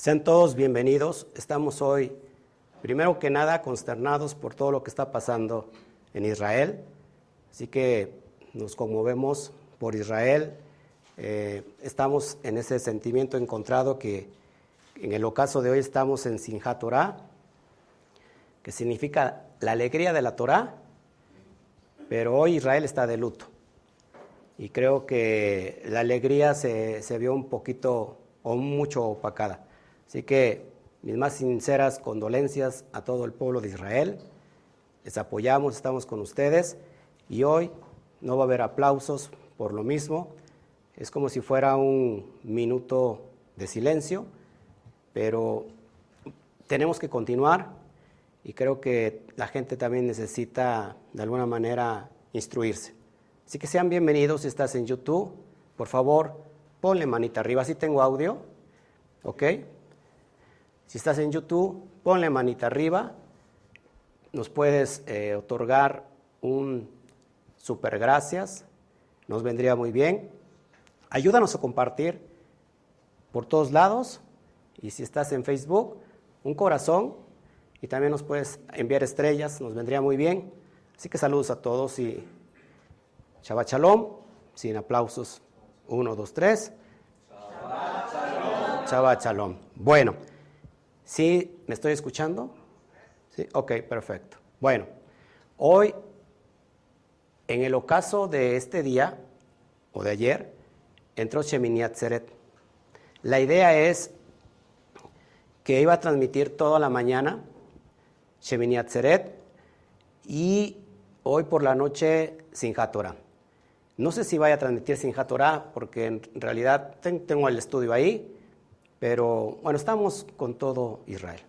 Sean todos bienvenidos. Estamos hoy, primero que nada, consternados por todo lo que está pasando en Israel. Así que nos conmovemos por Israel. Eh, estamos en ese sentimiento encontrado que en el ocaso de hoy estamos en Sinjat Torah, que significa la alegría de la Torah, pero hoy Israel está de luto. Y creo que la alegría se vio un poquito o mucho opacada. Así que mis más sinceras condolencias a todo el pueblo de Israel. Les apoyamos, estamos con ustedes y hoy no va a haber aplausos por lo mismo. Es como si fuera un minuto de silencio, pero tenemos que continuar y creo que la gente también necesita de alguna manera instruirse. Así que sean bienvenidos si estás en YouTube. Por favor, ponle manita arriba. Si tengo audio, ¿ok? Si estás en YouTube, ponle manita arriba. Nos puedes eh, otorgar un super gracias, nos vendría muy bien. Ayúdanos a compartir por todos lados y si estás en Facebook, un corazón y también nos puedes enviar estrellas, nos vendría muy bien. Así que saludos a todos y Shabbat Shalom, sin aplausos. Uno, dos, tres. Shabbat Shalom. Bueno, ¿sí me estoy escuchando? Sí, ok, perfecto. Bueno, hoy en el ocaso de este día, o de ayer, entró Shemini Atzeret. La idea es que iba a transmitir toda la mañana Shemini Atzeret y hoy por la noche sin Torah. No sé si vaya a transmitir sin Torah porque en realidad tengo el estudio ahí, pero bueno, estamos con todo Israel.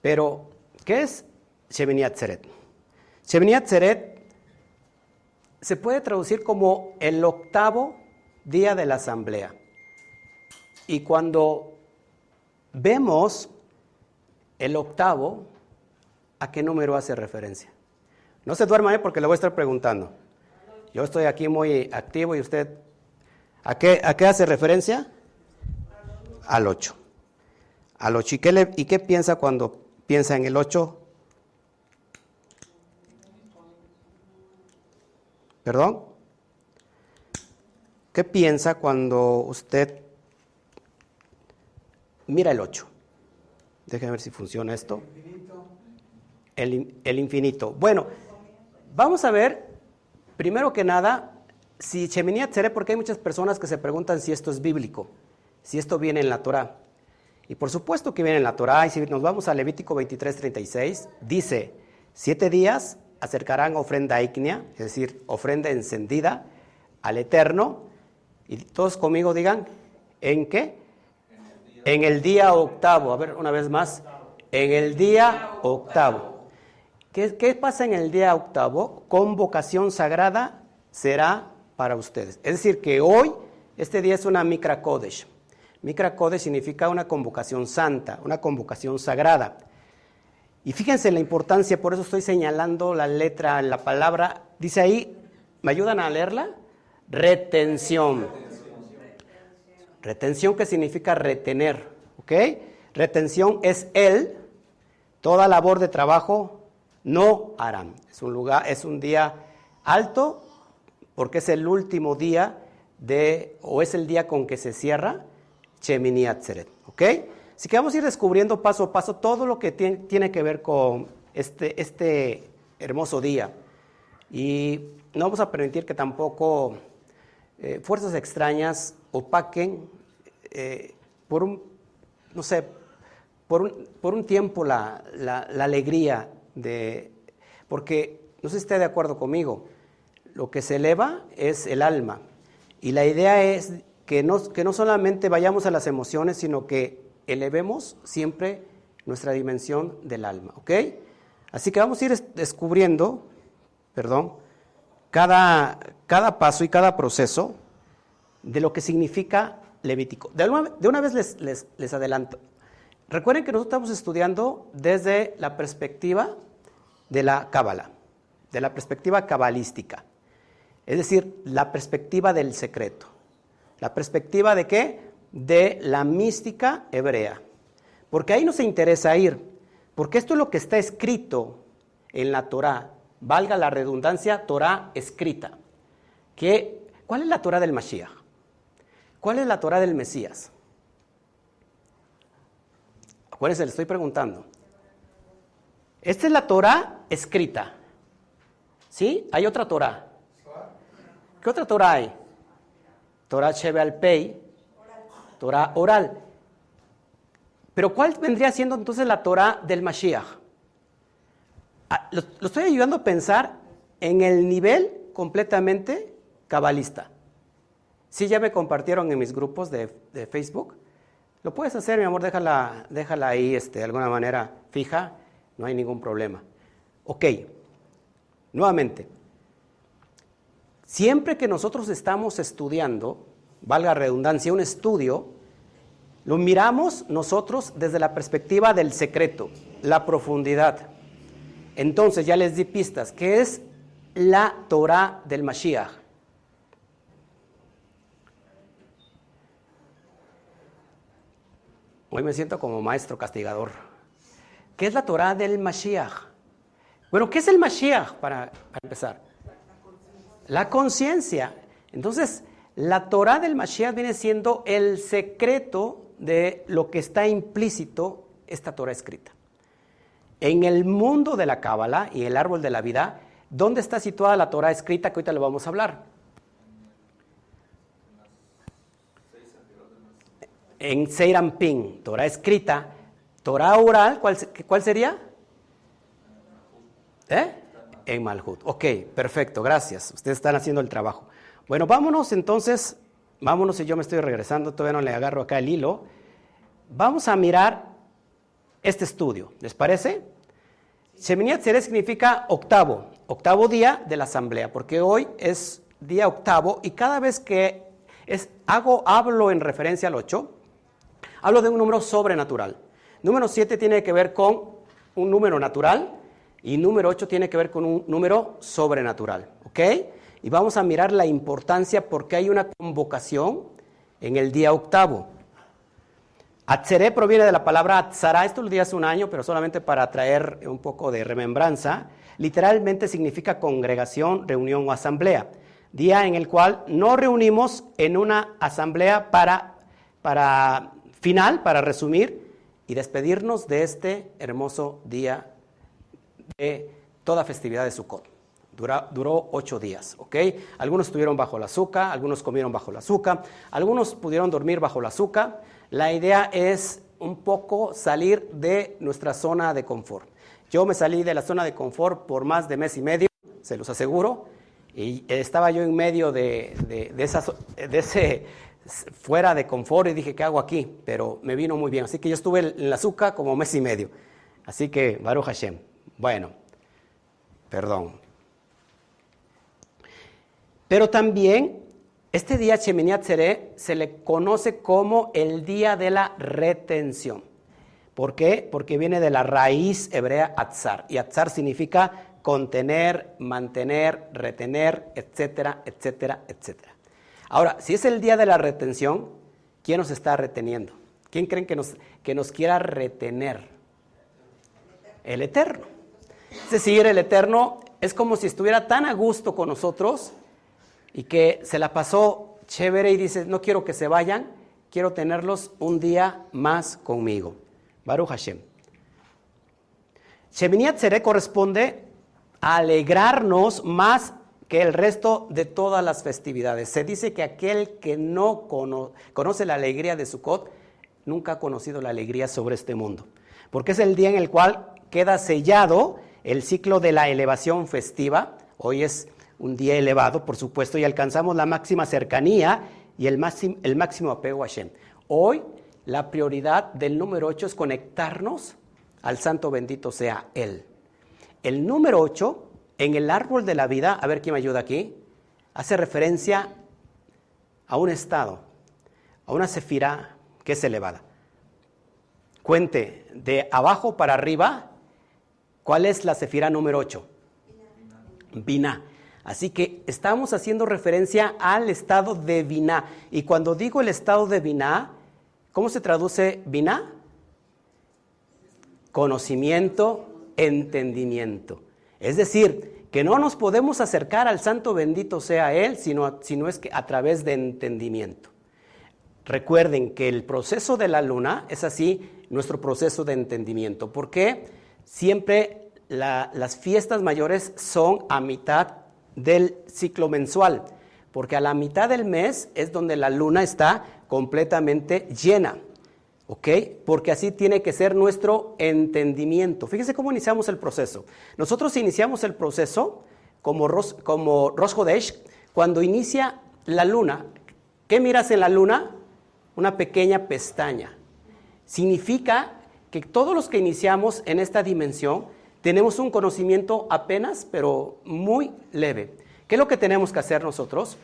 Pero, ¿qué es Shemini Atzeret? Shemini Atzeret se puede traducir como el octavo día de la asamblea. Y cuando vemos el octavo, ¿a qué número hace referencia? No se duerma ¿eh? porque le voy a estar preguntando. Yo estoy aquí muy activo y usted, ¿a qué, a qué hace referencia? Al 8. Al 8. ¿Y qué, ¿Y qué piensa cuando piensa en el 8? ¿Perdón? ¿Qué piensa cuando usted mira el 8? Déjeme ver si funciona esto. El, el infinito. Bueno, vamos a ver, primero que nada, si Shemini seré porque hay muchas personas que se preguntan si esto es bíblico, si esto viene en la Torah. Y por supuesto que viene en la Torah, y si nos vamos a Levítico 23, 36, dice, siete días acercarán ofrenda ígnea, es decir, ofrenda encendida al Eterno. Y todos conmigo digan, ¿en qué? En el día octavo. A ver, una vez más. En el día octavo. ¿Qué, ¿Qué, pasa en el día octavo? Convocación sagrada será para ustedes. Es decir, que hoy, este día es una Mikra Kodesh. Mikra Kodesh significa una convocación santa, una convocación sagrada. Y fíjense la importancia, por eso estoy señalando la letra, la palabra, dice ahí, ¿me ayudan a leerla? Retención. Retención que significa retener, ¿ok? Retención es él, toda labor de trabajo no harán. Es un lugar, es un día alto porque es el último día de, o es el día con que se cierra Chemini Atzeret, ¿ok? Así que vamos a ir descubriendo paso a paso todo lo que tiene, que ver con este, este hermoso día. Y no vamos a permitir que tampoco eh, fuerzas extrañas opaquen eh, por un, no sé, por un, por un tiempo la, la, alegría de... Porque, no sé si está de acuerdo conmigo, lo que se eleva es el alma. Y la idea es que no, que no solamente vayamos a las emociones, sino que elevemos siempre nuestra dimensión del alma, ¿ok? Así que vamos a ir descubriendo, perdón, cada, cada paso y cada proceso de lo que significa Levítico. De una, de una vez les, les, les adelanto. Recuerden que nosotros estamos estudiando desde la perspectiva de la Cábala, de la perspectiva cabalística, es decir, la perspectiva del secreto. ¿La perspectiva de qué? de la mística hebrea. Porque ahí nos interesa ir. Porque esto es lo que está escrito en la Torah. Valga la redundancia, Torah escrita. Que, ¿Cuál es la Torah del Mashiach? ¿Cuál es la Torah del Mesías? Acuérdense, le estoy preguntando. Esta es la Torah escrita. ¿Sí? Hay otra Torah. ¿Qué otra Torah hay? Torah Shebe al Pei, Torah oral. Pero ¿cuál vendría siendo entonces la Torah del Mashiach? Ah, lo, estoy ayudando a pensar en el nivel completamente cabalista. Si ya me compartieron en mis grupos de, Facebook. Lo puedes hacer, mi amor, déjala, déjala ahí este, de alguna manera fija, no hay ningún problema. Ok, nuevamente, siempre que nosotros estamos estudiando, valga redundancia, un estudio, lo miramos nosotros desde la perspectiva del secreto, la profundidad. Entonces ya les di pistas, ¿qué es la Torah del Mashiach? Hoy me siento como maestro castigador. ¿Qué es la Torah del Mashiach? Bueno, ¿qué es el Mashiach para, empezar? La conciencia. Entonces, la Torah del Mashiach viene siendo el secreto de lo que está implícito esta Torah escrita. En el mundo de la Cábala y el árbol de la vida, ¿dónde está situada la Torah escrita que ahorita le vamos a hablar? en Seirampin, Torah escrita, Torah oral, ¿cuál, cuál sería? ¿Eh? En Malhut. Ok, perfecto, gracias. Ustedes están haciendo el trabajo. Bueno, vámonos entonces, vámonos y yo me estoy regresando, todavía no le agarro acá el hilo. Vamos a mirar este estudio, ¿les parece? Sheminiat significa octavo, octavo día de la asamblea, porque hoy es día octavo y cada vez que es, hago, hablo en referencia al ocho, Hablo de un número sobrenatural. Número 7 tiene que ver con un número natural y número 8 tiene que ver con un número sobrenatural. ¿Ok? Y vamos a mirar la importancia porque hay una convocación en el día octavo. Atzere proviene de la palabra Atzara, esto lo di hace un año, pero solamente para traer un poco de remembranza. Literalmente significa congregación, reunión o asamblea. Día en el cual nos reunimos en una asamblea para, para final, para resumir y despedirnos de este hermoso día de toda festividad de Sukkot. duró ocho días, ¿ok? Algunos estuvieron bajo la azúcar, algunos comieron bajo la azúcar, algunos pudieron dormir bajo la azúcar. La idea es un poco salir de nuestra zona de confort. Yo me salí de la zona de confort por más de mes y medio, se los aseguro, y estaba yo en medio de, de, de ese fuera de confort y dije, ¿qué hago aquí? Pero me vino muy bien. Así que yo estuve en la azúcar como mes y medio. Así que, Baruch Hashem. Bueno, perdón. Pero también, este día Sheminiat Seré se le conoce como el día de la retención. ¿Por qué? Porque viene de la raíz hebrea atzar. Y atzar significa contener, mantener, retener, etcétera, etcétera, etcétera. Ahora, si es el día de la retención, ¿quién nos está reteniendo? ¿Quién creen que nos, que nos quiera retener? El Eterno. Es decir, el Eterno es como si estuviera tan a gusto con nosotros y que se la pasó chévere y dice, no quiero que se vayan, quiero tenerlos un día más conmigo. Baruch Hashem. Sheminiat Seré corresponde a alegrarnos más que el resto de todas las festividades. Se dice que aquel que no conoce la alegría de Sukkot nunca ha conocido la alegría sobre este mundo, porque es el día en el cual queda sellado el ciclo de la elevación festiva. Hoy es un día elevado, por supuesto, y alcanzamos la máxima cercanía y el máximo, apego a Hashem. Hoy la prioridad del número 8 es conectarnos al santo bendito sea Él. El número 8 en el árbol de la vida, a ver quién me ayuda aquí, hace referencia a un estado, a una sefira que es elevada. Cuente de abajo para arriba, ¿cuál es la sefira número 8? Vina. Así que estamos haciendo referencia al estado de Vina. Y cuando digo el estado de Vina, ¿cómo se traduce Vina? conocimiento, entendimiento. Es decir, que no nos podemos acercar al santo bendito sea Él, sino, sino es que a través de entendimiento. Recuerden que el proceso de la luna es así nuestro proceso de entendimiento. porque Siempre las fiestas mayores son a mitad del ciclo mensual, porque a la mitad del mes es donde la luna está completamente llena. ¿Ok? Porque así tiene que ser nuestro entendimiento. Fíjense cómo iniciamos el proceso. Nosotros iniciamos el proceso como, Ros, como cuando inicia la luna. ¿Qué miras en la luna? Una pequeña pestaña. Significa que todos los que iniciamos en esta dimensión tenemos un conocimiento apenas, pero muy leve. ¿Qué es lo que tenemos que hacer nosotros?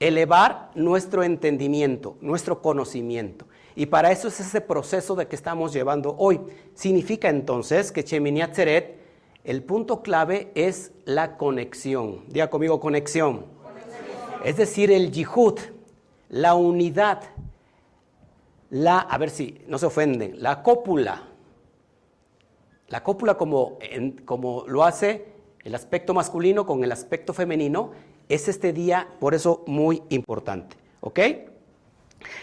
Elevar nuestro entendimiento, nuestro conocimiento. Y para eso es ese proceso de que estamos llevando hoy. Significa entonces que Shemini Atzeret, el punto clave es la conexión. Diga conmigo, conexión. Es decir, el yihud, la unidad, la, a ver si no se ofenden, la cópula. La cópula como, como lo hace el aspecto masculino con el aspecto femenino, es este día, por eso, muy importante. ¿Ok?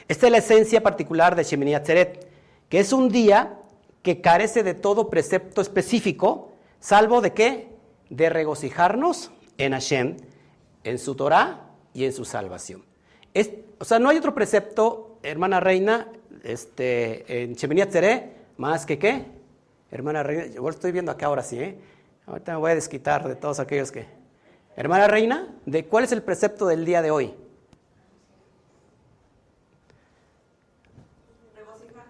Esta es la esencia particular de Shemini Atzeret, que es un día que carece de todo precepto específico, salvo de qué? De regocijarnos en Hashem, en su Torah y en su salvación. o sea, no hay otro precepto, hermana reina, este, en Shemini Atzeret, más que qué? Hermana reina, yo lo estoy viendo acá ahora sí, ¿eh? Ahorita me voy a desquitar de todos aquellos que... Hermana reina, ¿de cuál es el precepto del día de hoy?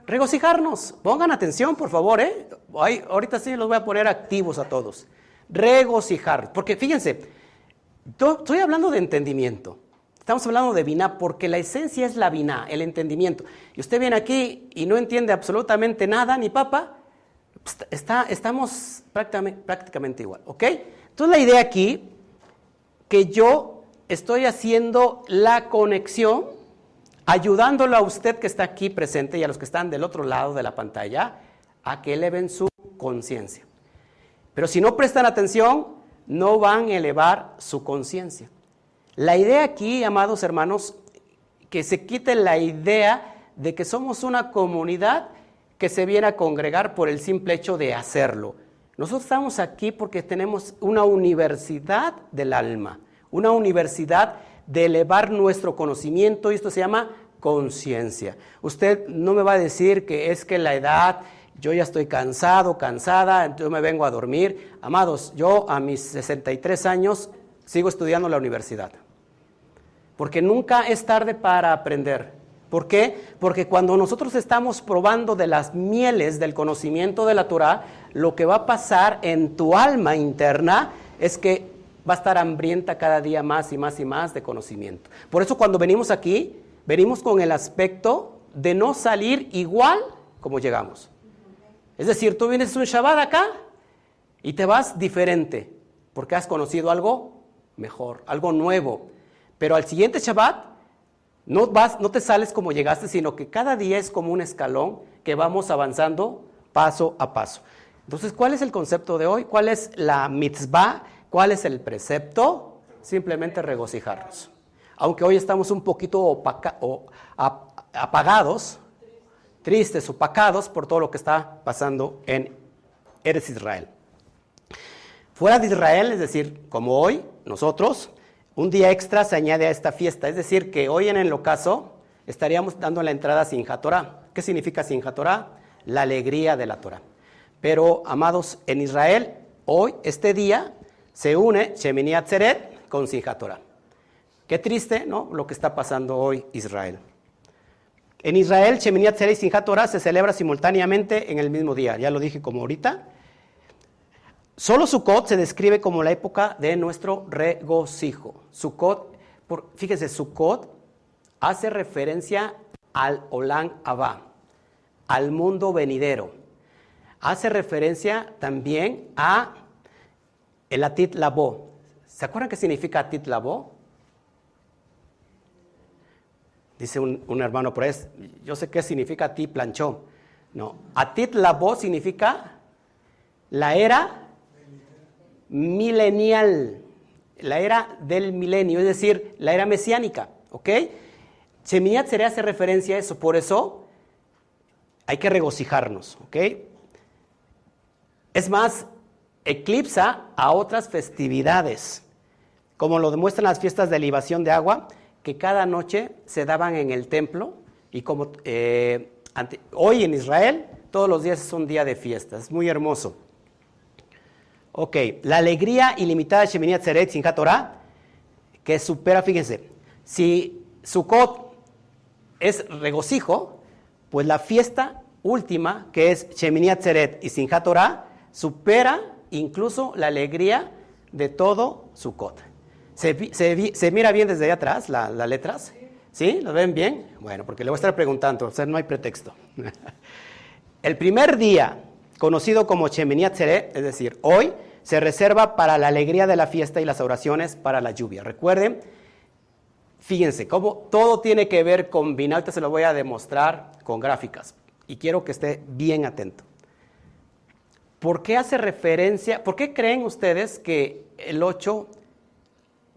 Regocijarnos. Pongan atención, por favor, ¿eh? ahorita sí los voy a poner activos a todos. Regocijar. Porque fíjense, estoy hablando de entendimiento. Estamos hablando de vina porque la esencia es la vina, el entendimiento. Y usted viene aquí y no entiende absolutamente nada, ni papa, pues, está, estamos prácticamente, prácticamente igual, ¿ok? Entonces la idea aquí, que yo estoy haciendo la conexión ayudándolo a usted que está aquí presente y a los que están del otro lado de la pantalla a que eleven su conciencia. Pero si no prestan atención, no van a elevar su conciencia. La idea aquí, amados hermanos, que se quite la idea de que somos una comunidad que se viene a congregar por el simple hecho de hacerlo. Nosotros estamos aquí porque tenemos una universidad del alma, una universidad de elevar nuestro conocimiento y esto se llama conciencia. Usted no me va a decir que es que la edad, yo ya estoy cansado, cansada, yo me vengo a dormir. Amados, yo a mis 63 años sigo estudiando la universidad. Porque nunca es tarde para aprender. ¿Por qué? Porque cuando nosotros estamos probando de las mieles del conocimiento de la Torah, lo que va a pasar en tu alma interna es que va a estar hambrienta cada día más y más y más de conocimiento. Por eso cuando venimos aquí, venimos con el aspecto de no salir igual como llegamos. Es decir, tú vienes un Shabbat acá y te vas diferente, porque has conocido algo mejor, algo nuevo. Pero al siguiente Shabbat no, vas, no te sales como llegaste, sino que cada día es como un escalón que vamos avanzando paso a paso. Entonces, ¿cuál es el concepto de hoy? ¿Cuál es la mitzvah? ¿Cuál es el precepto? Simplemente regocijarnos. Aunque hoy estamos un poquito apagados, tristes, opacados por todo lo que está pasando en Eres Israel. Fuera de Israel, es decir, como hoy, nosotros, un día extra se añade a esta fiesta. Es decir, que hoy en el ocaso estaríamos dando la entrada sin Torah. ¿Qué significa sin? La alegría de la Torah. Pero, amados, en Israel, hoy, este día, se une Shemini Atzeret con Simchat Torah. Qué triste, ¿no? Lo que está pasando hoy Israel. En Israel, Shemini Atzeret y Simchat Torah se celebra simultáneamente en el mismo día. Ya lo dije como ahorita. Solo Sukkot se describe como la época de nuestro regocijo. Sukkot, por, fíjese, Sukkot hace referencia al Olam Abba, al mundo venidero. Hace referencia también a el Atit Labo. ¿Se acuerdan qué significa Atit Labo? Dice un, hermano por ahí, yo sé qué significa Atit Planchó. No, Atit Labo significa la era milenial, la era del milenio, es decir, la era mesiánica, ¿ok? Sheminiat Tzeret hace referencia a eso, por eso hay que regocijarnos, ¿ok? Es más, eclipsa a otras festividades, como lo demuestran las fiestas de libación de agua, que cada noche se daban en el templo, y como eh, hoy en Israel, todos los días es un día de fiesta, es muy hermoso. Ok, la alegría ilimitada de Shemini Atzeret sin Torah, que supera, fíjense, si Sukkot es regocijo, pues la fiesta última, que es Shemini Atzeret y Simchat Torah, supera incluso la alegría de todo Sukkot. ¿Se, se, mira bien desde allá atrás las letras? ¿Sí? ¿Lo ven bien? Bueno, porque le voy a estar preguntando, o sea, no hay pretexto. El primer día, conocido como Shemini Atzeret, es decir, hoy, se reserva para la alegría de la fiesta y las oraciones para la lluvia. Recuerden, fíjense, cómo todo tiene que ver con Vina. se lo voy a demostrar con gráficas y quiero que esté bien atento. ¿Por qué hace referencia, por qué creen ustedes que el 8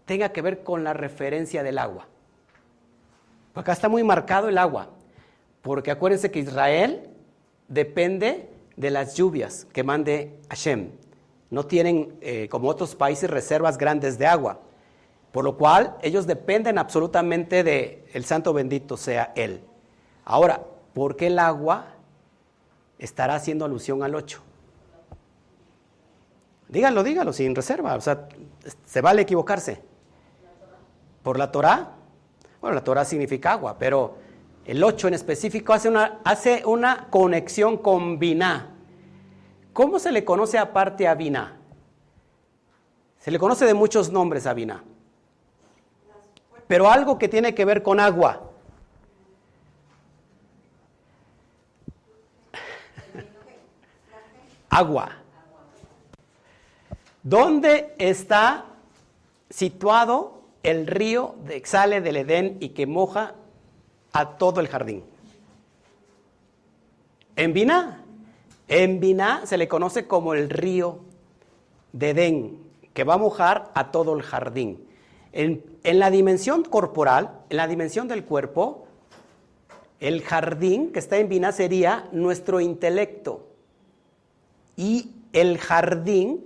tenga que ver con la referencia del agua? Acá está muy marcado el agua, porque acuérdense que Israel depende de las lluvias que mande Hashem. No tienen, eh, como otros países, reservas grandes de agua, por lo cual ellos dependen absolutamente de el santo bendito sea Él. Ahora, ¿por qué el agua estará haciendo alusión al 8? Díganlo, díganlo, sin reserva. O sea, se vale equivocarse. ¿Por la Torah? Bueno, la Torah significa agua, pero el 8 en específico hace una, hace una conexión con Binah. ¿Cómo se le conoce aparte a Binah? Se le conoce de muchos nombres a Binah. Pero algo que tiene que ver con agua. agua. ¿Dónde está situado el río que sale del Edén y que moja a todo el jardín? En Biná. En Biná se le conoce como el río de Edén, que va a mojar a todo el jardín. En, en la dimensión corporal, en la dimensión del cuerpo, el jardín que está en Biná sería nuestro intelecto. Y el jardín,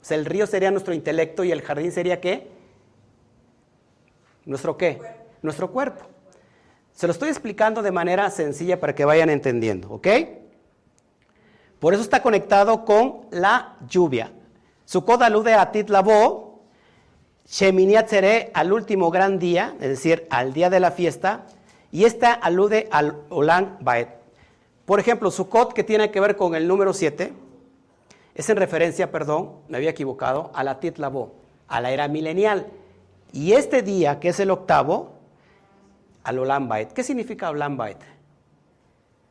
o sea, el río sería nuestro intelecto y el jardín sería qué? ¿Nuestro qué? Nuestro cuerpo. Se lo estoy explicando de manera sencilla para que vayan entendiendo, ¿ok? Por eso está conectado con la lluvia. Sukkot alude a Titlabo, Shemini al último gran día, es decir, al día de la fiesta, y esta alude al Olam Baet. Por ejemplo, Sukkot, que tiene que ver con el número 7, es en referencia, perdón, me había equivocado, a la Titlabo, a la era milenial. Y este día, que es el octavo, al Olambait. ¿Qué significa Olambait?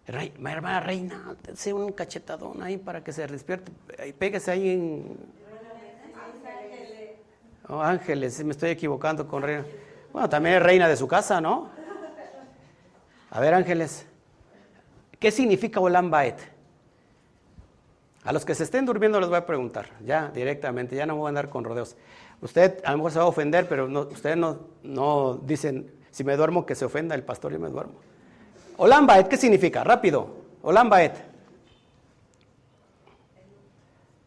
Rey, mi hermana reina, sé un cachetadón ahí para que se despierte. Pégase ahí en. Oh, ángeles, me estoy equivocando con reina. Bueno, también es reina de su casa, ¿no? A ver, ángeles. ¿Qué significa Olambait? A los que se estén durmiendo les voy a preguntar, ya directamente, ya no voy a andar con rodeos. Usted a lo mejor se va a ofender, pero no, ustedes no, no dicen, si me duermo, que se ofenda el pastor, yo me duermo. Olambaet, ¿qué significa? Rápido. Olambaet.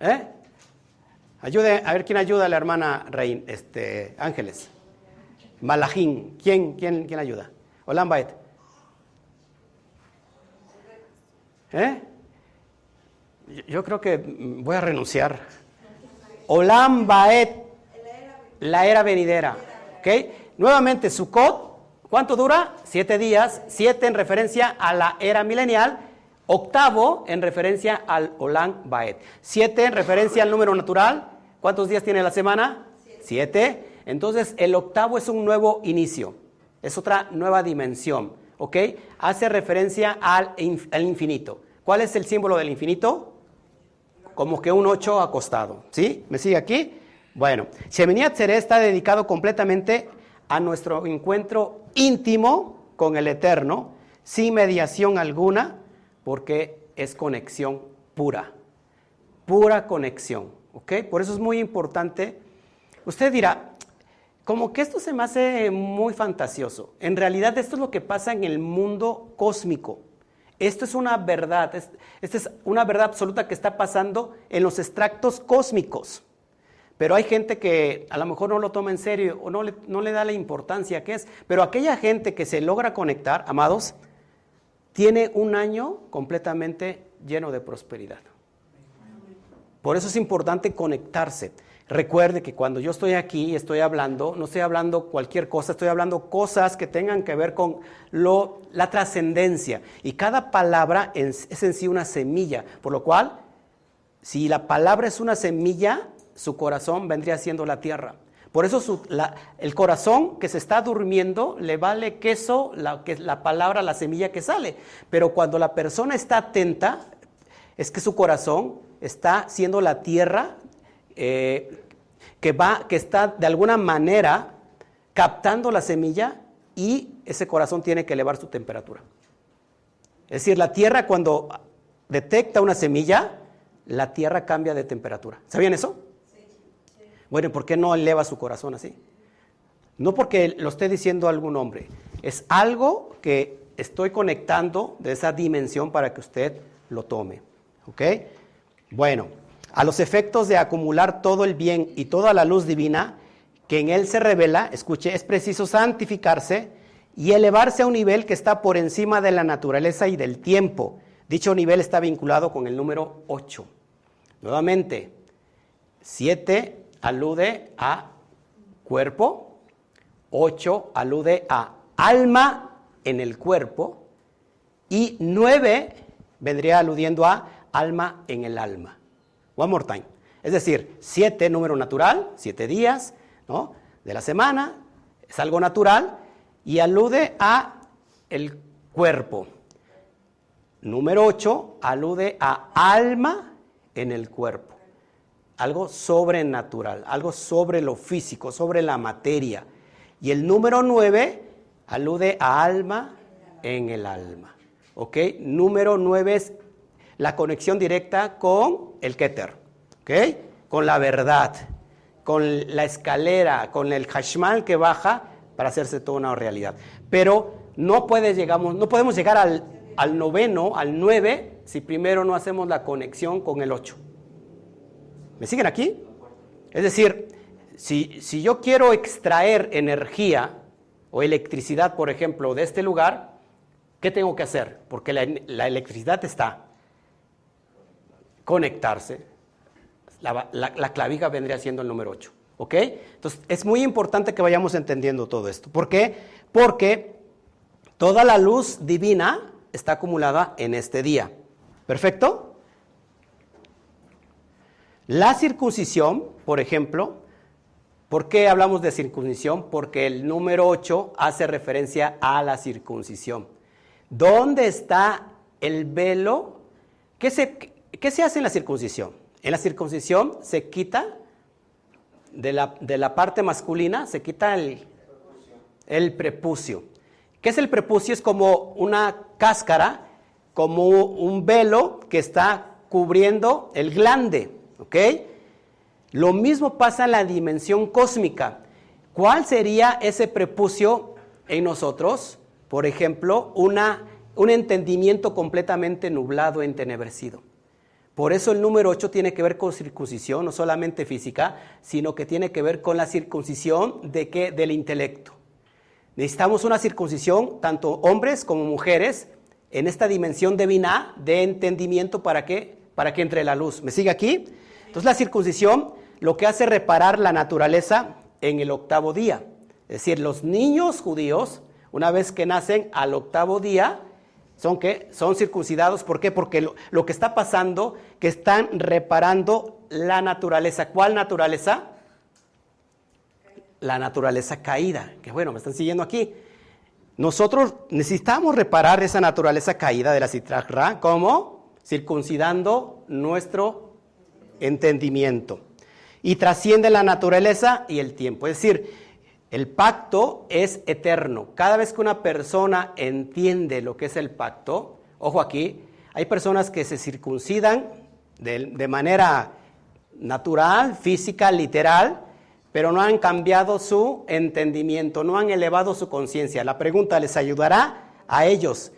¿Eh? Ayude, a ver quién ayuda a la hermana Rein, este, Ángeles. Malajín, ¿quién, quién, quién ayuda? Olambaet. ¿Eh? Yo creo que voy a renunciar. Olam Baet, la era venidera. ¿Ok? Nuevamente, Sukkot, ¿cuánto dura? Siete días. Siete en referencia a la era milenial. Octavo en referencia al Olam Baet. Siete en referencia al número natural. ¿Cuántos días tiene la semana? Siete. Entonces, el octavo es un nuevo inicio. Es otra nueva dimensión. ¿Ok? Hace referencia al, al infinito. ¿Cuál es el símbolo del infinito? como que un 8 acostado. ¿Sí? ¿Me sigue aquí? Bueno, Shemini Atzeret está dedicado completamente a nuestro encuentro íntimo con el Eterno, sin mediación alguna, porque es conexión pura. pura conexión. Por eso es muy importante. Usted dirá, como que esto se me hace muy fantasioso. En realidad esto es lo que pasa en el mundo cósmico. Esto es una verdad, esta es una verdad absoluta que está pasando en los extractos cósmicos. Pero hay gente que a lo mejor no lo toma en serio o no le, no le da la importancia que es. Pero aquella gente que se logra conectar, amados, tiene un año completamente lleno de prosperidad. Por eso es importante conectarse. Recuerde que cuando yo estoy aquí y estoy hablando, no estoy hablando cualquier cosa, estoy hablando cosas que tengan que ver con lo, la trascendencia. Y cada palabra es, es en sí una semilla, por lo cual, si la palabra es una semilla, su corazón vendría siendo la tierra. Por eso el corazón que se está durmiendo le vale queso la, la palabra, la semilla que sale. Pero cuando la persona está atenta, es que su corazón está siendo la tierra eh, que, va, que está de alguna manera captando la semilla y ese corazón tiene que elevar su temperatura. Es decir, la tierra cuando detecta una semilla, la tierra cambia de temperatura. ¿Sabían eso? Bueno, ¿por qué no eleva su corazón así? No porque lo esté diciendo algún hombre, es algo que estoy conectando de esa dimensión para que usted lo tome. ¿Ok? Bueno, a los efectos de acumular todo el bien y toda la luz divina que en él se revela, escuche, es preciso santificarse y elevarse a un nivel que está por encima de la naturaleza y del tiempo. Dicho nivel está vinculado con el número 8. Nuevamente, 7 alude a cuerpo, 8 alude a alma en el cuerpo y 9 vendría aludiendo a alma en el alma. One more time. Es decir, 7 número natural, 7 días ¿no? de la semana, es algo natural y alude a el cuerpo. Número 8 alude a alma en el cuerpo algo sobrenatural, algo sobre lo físico, sobre la materia. Y el número nueve alude a alma en el alma. ¿Ok? Número nueve es la conexión directa con el Keter. ¿Ok? Con la verdad, con la escalera, con el hashmal que baja para hacerse toda una realidad. Pero no, puede, llegamos, no podemos llegar al, al noveno, al nueve, si primero no hacemos la conexión con el ocho. ¿Me siguen aquí? Es decir, si, yo quiero extraer energía o electricidad, por ejemplo, de este lugar, ¿qué tengo que hacer? Porque la, electricidad está. Conectarse. La, la, clavija vendría siendo el número 8. ¿Ok? Entonces, es muy importante que vayamos entendiendo todo esto. ¿Por qué? Porque toda la luz divina está acumulada en este día. ¿Perfecto? La circuncisión, por ejemplo, ¿por qué hablamos de circuncisión? Porque el número 8 hace referencia a la circuncisión. ¿Dónde está el velo? ¿Qué se, hace en la circuncisión? En la circuncisión se quita de la, de la parte masculina, se quita el, el prepucio. ¿Qué es el prepucio? Es como una cáscara, como un velo que está cubriendo el glande. ¿Ok? Lo mismo pasa en la dimensión cósmica. ¿Cuál sería ese prepucio en nosotros? Por ejemplo, una, un entendimiento completamente nublado, entenebrecido. Por eso el número 8 tiene que ver con circuncisión, no solamente física, sino que tiene que ver con la circuncisión de qué? Del intelecto. Necesitamos una circuncisión, tanto hombres como mujeres, en esta dimensión divina de entendimiento para que, para que entre la luz. ¿Me sigue aquí? Entonces la circuncisión lo que hace es reparar la naturaleza en el octavo día. Es decir, los niños judíos, una vez que nacen al octavo día, son que son circuncidados. ¿Por qué? Porque lo, lo, que está pasando, que están reparando la naturaleza. ¿Cuál naturaleza? La naturaleza caída. Que bueno, me están siguiendo aquí. Nosotros necesitamos reparar esa naturaleza caída de la citrajra. ¿Cómo? Circuncidando nuestro entendimiento. Y trasciende la naturaleza y el tiempo. Es decir, el pacto es eterno. Cada vez que una persona entiende lo que es el pacto, ojo aquí, hay personas que se circuncidan de, manera natural, física, literal, pero no han cambiado su entendimiento, no han elevado su conciencia. La pregunta, ¿les ayudará a ellos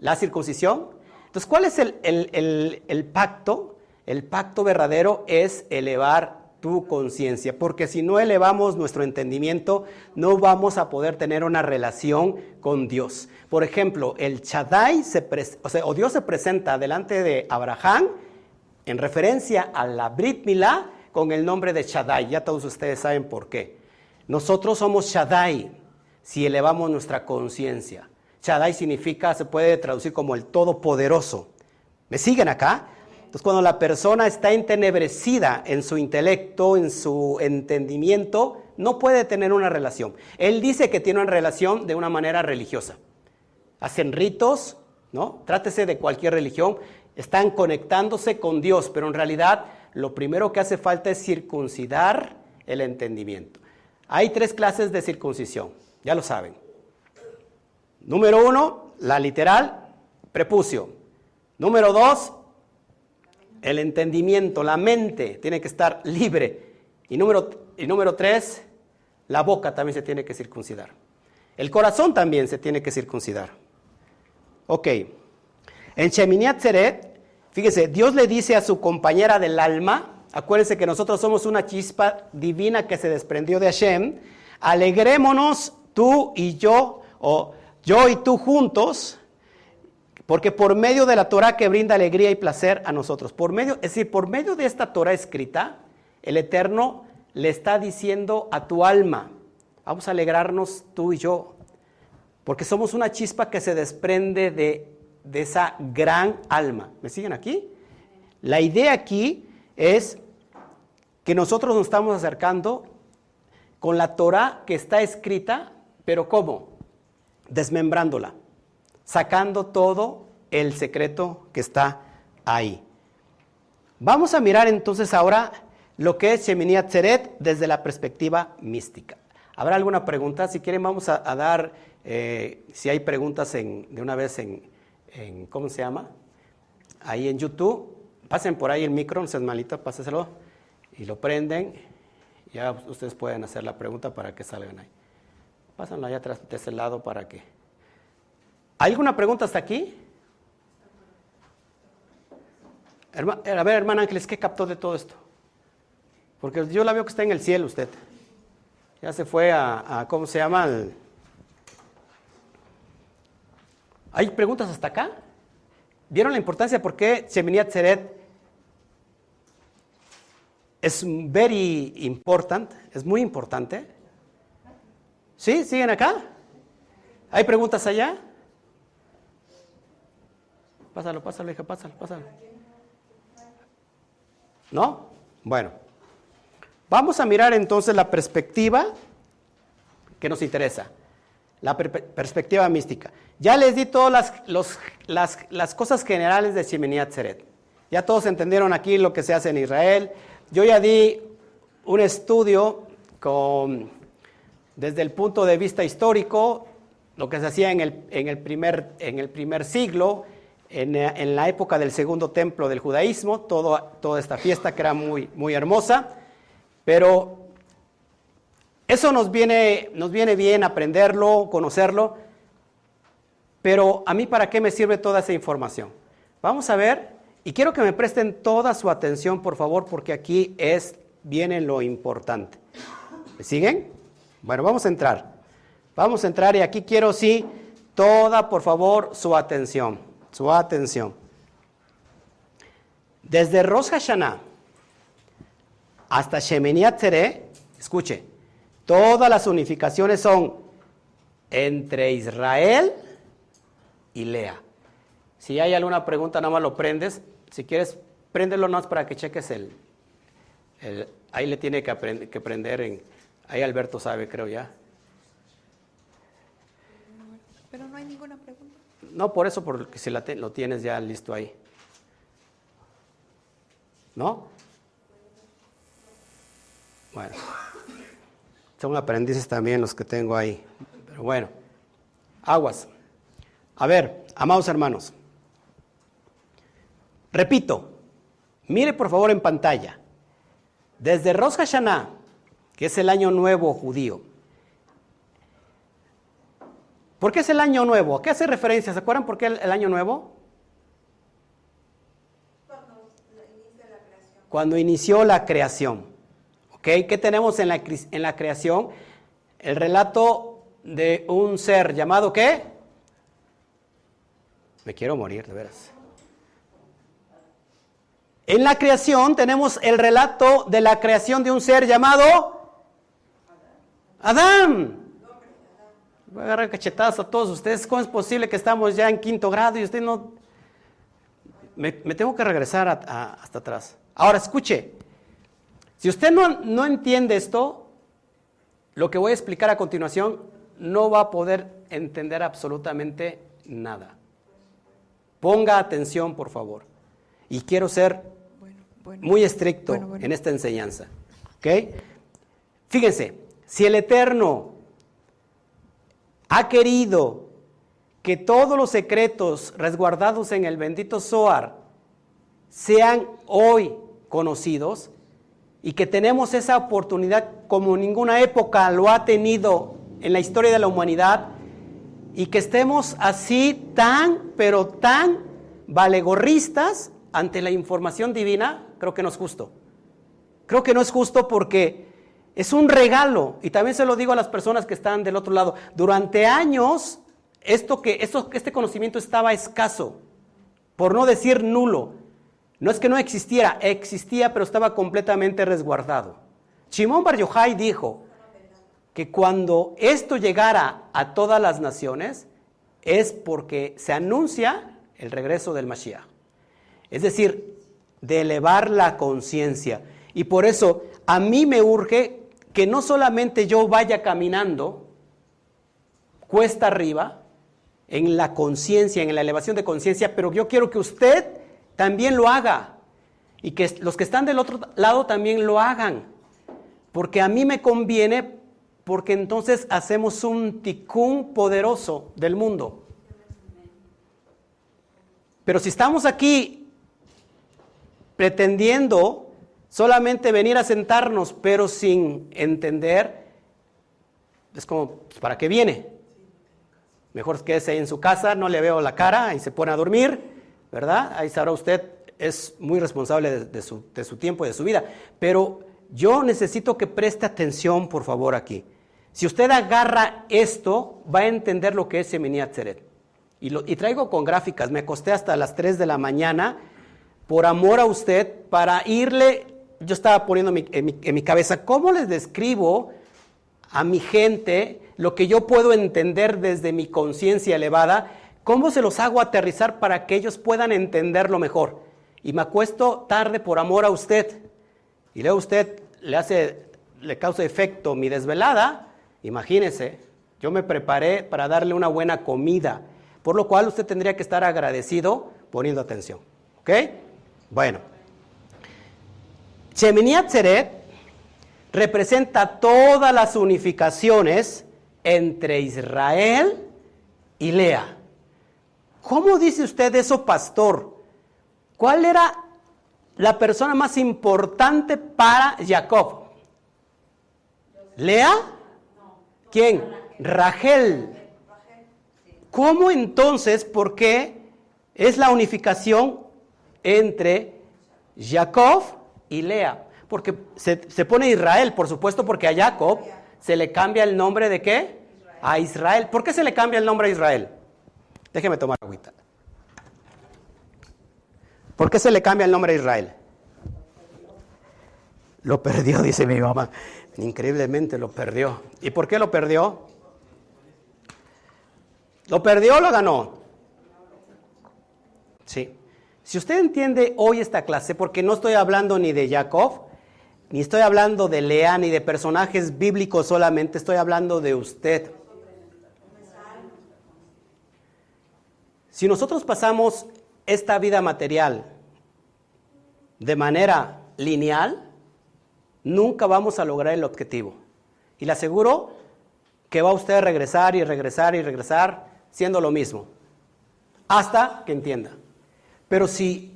la circuncisión? Entonces, ¿cuál es el, el pacto? El pacto verdadero es elevar tu conciencia, porque si no elevamos nuestro entendimiento, no vamos a poder tener una relación con Dios. Por ejemplo, el Shaddai, se o, o Dios se presenta delante de Abraham en referencia a la Brit Milá con el nombre de Shaddai. Ya todos ustedes saben por qué. Nosotros somos Shaddai si elevamos nuestra conciencia. Shaddai significa, se puede traducir como el Todopoderoso. ¿Me siguen acá? Entonces, cuando la persona está entenebrecida en su intelecto, en su entendimiento, no puede tener una relación. Él dice que tiene una relación de una manera religiosa. Hacen ritos, ¿no? Trátese de cualquier religión, están conectándose con Dios, pero en realidad lo primero que hace falta es circuncidar el entendimiento. Hay tres clases de circuncisión, ya lo saben. Número uno, la literal, prepucio. Número dos, el entendimiento, la mente tiene que estar libre. Y número, y número tres, la boca también se tiene que circuncidar. El corazón también se tiene que circuncidar. Ok. En Sheminiat Seret, fíjese, Dios le dice a su compañera del alma, acuérdense que nosotros somos una chispa divina que se desprendió de Hashem, alegrémonos tú y yo, o yo y tú juntos, porque por medio de la Torah que brinda alegría y placer a nosotros, por medio, es decir, por medio de esta Torah escrita, el Eterno le está diciendo a tu alma, vamos a alegrarnos tú y yo, porque somos una chispa que se desprende de, de esa gran alma. ¿Me siguen aquí? La idea aquí es que nosotros nos estamos acercando con la Torah que está escrita, pero ¿cómo? Desmembrándola sacando todo el secreto que está ahí. Vamos a mirar entonces ahora lo que es Shemini Atzeret desde la perspectiva mística. ¿Habrá alguna pregunta? Si quieren vamos a, dar, eh, si hay preguntas de una vez en, ¿cómo se llama? Ahí en YouTube. Pasen por ahí el micro, no seas malito, páseselo y lo prenden. Ya ustedes pueden hacer la pregunta para que salgan ahí. Pásenlo allá atrás de ese lado para que... ¿Hay alguna pregunta hasta aquí? a ver, hermana Ángeles, ¿qué captó de todo esto? Porque yo la veo que está en el cielo usted. Ya se fue a, ¿cómo se llama? ¿Hay preguntas hasta acá? ¿Vieron la importancia por qué Sheminiat Seret es very important? Es muy importante. ¿Sí? ¿Siguen acá? ¿Hay preguntas allá? Pásalo, pásalo, hija, pásalo, pásalo. ¿No? Bueno. Vamos a mirar entonces la perspectiva que nos interesa. La perspectiva mística. Ya les di todas las, las, cosas generales de Sheminiat Seret. Ya todos entendieron aquí lo que se hace en Israel. Yo ya di un estudio con, desde el punto de vista histórico, lo que se hacía en el, en el, primer, en el primer siglo, en, la época del segundo templo del judaísmo, toda esta fiesta que era muy, hermosa, pero eso nos viene, bien aprenderlo, conocerlo, pero a mí para qué me sirve toda esa información. Vamos a ver, y quiero que me presten toda su atención, por favor, porque aquí viene lo importante. ¿Me siguen? Bueno, vamos a entrar. Vamos a entrar y aquí quiero sí toda, por favor, su atención su atención. Desde Rosh Hashanah hasta Shemini Atzeret, escuche, todas las unificaciones son entre Israel y Lea. Si hay alguna pregunta, nada más lo prendes. Si quieres, préndelo más para que cheques el, ahí le tiene que, que prender en, ahí Alberto sabe, creo ya. Pero no hay ninguna pregunta. No, por eso, porque si lo tienes ya listo ahí. ¿No? Bueno, son aprendices también los que tengo ahí. Pero bueno, aguas. A ver, amados hermanos, repito, Mire por favor en pantalla. Desde Rosh Hashanah, que es el año nuevo judío. ¿Por qué es el año nuevo? ¿A qué hace referencia? ¿Se acuerdan por qué el, año nuevo? Cuando inició la creación. ¿Ok? ¿Qué tenemos en la, en la creación? El relato de un ser llamado ¿qué? Me quiero morir, de veras. En la creación tenemos el relato de la creación de un ser llamado Adán. Voy a agarrar cachetadas a todos ustedes. ¿Cómo es posible que estamos ya en quinto grado y usted no... Me, me tengo que regresar a- a- hasta atrás. Ahora, escuche. Si usted no, no entiende esto, lo que voy a explicar a continuación no va a poder entender absolutamente nada. Ponga atención, por favor. Y quiero ser Bueno, bueno. muy estricto Bueno, en esta enseñanza. ¿Ok? Fíjense, si el Eterno ha querido que todos los secretos resguardados en el bendito Zohar sean hoy conocidos y que tenemos esa oportunidad como ninguna época lo ha tenido en la historia de la humanidad y que estemos así tan, pero tan valegorristas ante la información divina, creo que no es justo. Creo que no es justo porque es un regalo y también se lo digo a las personas que están del otro lado. Durante años esto que esto, este conocimiento estaba escaso, por no decir nulo. No es que no existiera, existía, pero estaba completamente resguardado. Shimon Bar Yochai dijo que cuando esto llegara a todas las naciones es porque se anuncia el regreso del Mashiach. Es decir, de elevar la conciencia. Y por eso a mí me urge que no solamente yo vaya caminando cuesta arriba en la conciencia, en la elevación de conciencia, pero yo quiero que usted también lo haga y que los que están del otro lado también lo hagan, porque a mí me conviene, porque entonces hacemos un ticún poderoso del mundo. Pero si estamos aquí pretendiendo solamente venir a sentarnos, pero sin entender, es como, pues, ¿para qué viene? Mejor quédese ahí en su casa, no le veo la cara y se pone a dormir, ¿verdad? Ahí sabrá usted, es muy responsable de, su, tiempo y de su vida. Pero yo necesito que preste atención, por favor, aquí. Si usted agarra esto, va a entender lo que es Semini Atzeret. Y, y traigo con gráficas, me acosté hasta las 3 de la mañana por amor a usted para irle, yo estaba poniendo en, mi, en mi cabeza, ¿cómo les describo a mi gente lo que yo puedo entender desde mi conciencia elevada? ¿Cómo se los hago aterrizar para que ellos puedan entenderlo mejor? Y me acuesto tarde por amor a usted. Y luego usted le hace, le causa efecto mi desvelada. Imagínese, yo me preparé para darle una buena comida, por lo cual usted tendría que estar agradecido poniendo atención. ¿Ok? Bueno. Shemini representa todas las unificaciones entre Israel y Lea. ¿Cómo dice usted eso, pastor? ¿Cuál era la persona más importante para Jacob? ¿Lea? ¿Quién? Rachel. ¿Cómo entonces, por qué es la unificación entre Jacob y Lea? Porque se, se pone Israel, por supuesto, porque a Jacob se le cambia el nombre de qué? A Israel. ¿Por qué se le cambia el nombre a Israel? Déjeme tomar agüita. ¿Por qué se le cambia el nombre a Israel? Lo perdió, dice mi mamá. Increíblemente lo perdió. ¿Y por qué lo perdió? ¿Lo perdió o lo ganó? Sí. Si usted entiende hoy esta clase, porque no estoy hablando ni de Jacob, ni estoy hablando de Lea, ni de personajes bíblicos solamente, estoy hablando de usted. Si nosotros pasamos esta vida material de manera lineal, nunca vamos a lograr el objetivo. Y le aseguro que va usted a regresar y regresar y regresar siendo lo mismo, hasta que entienda. Pero si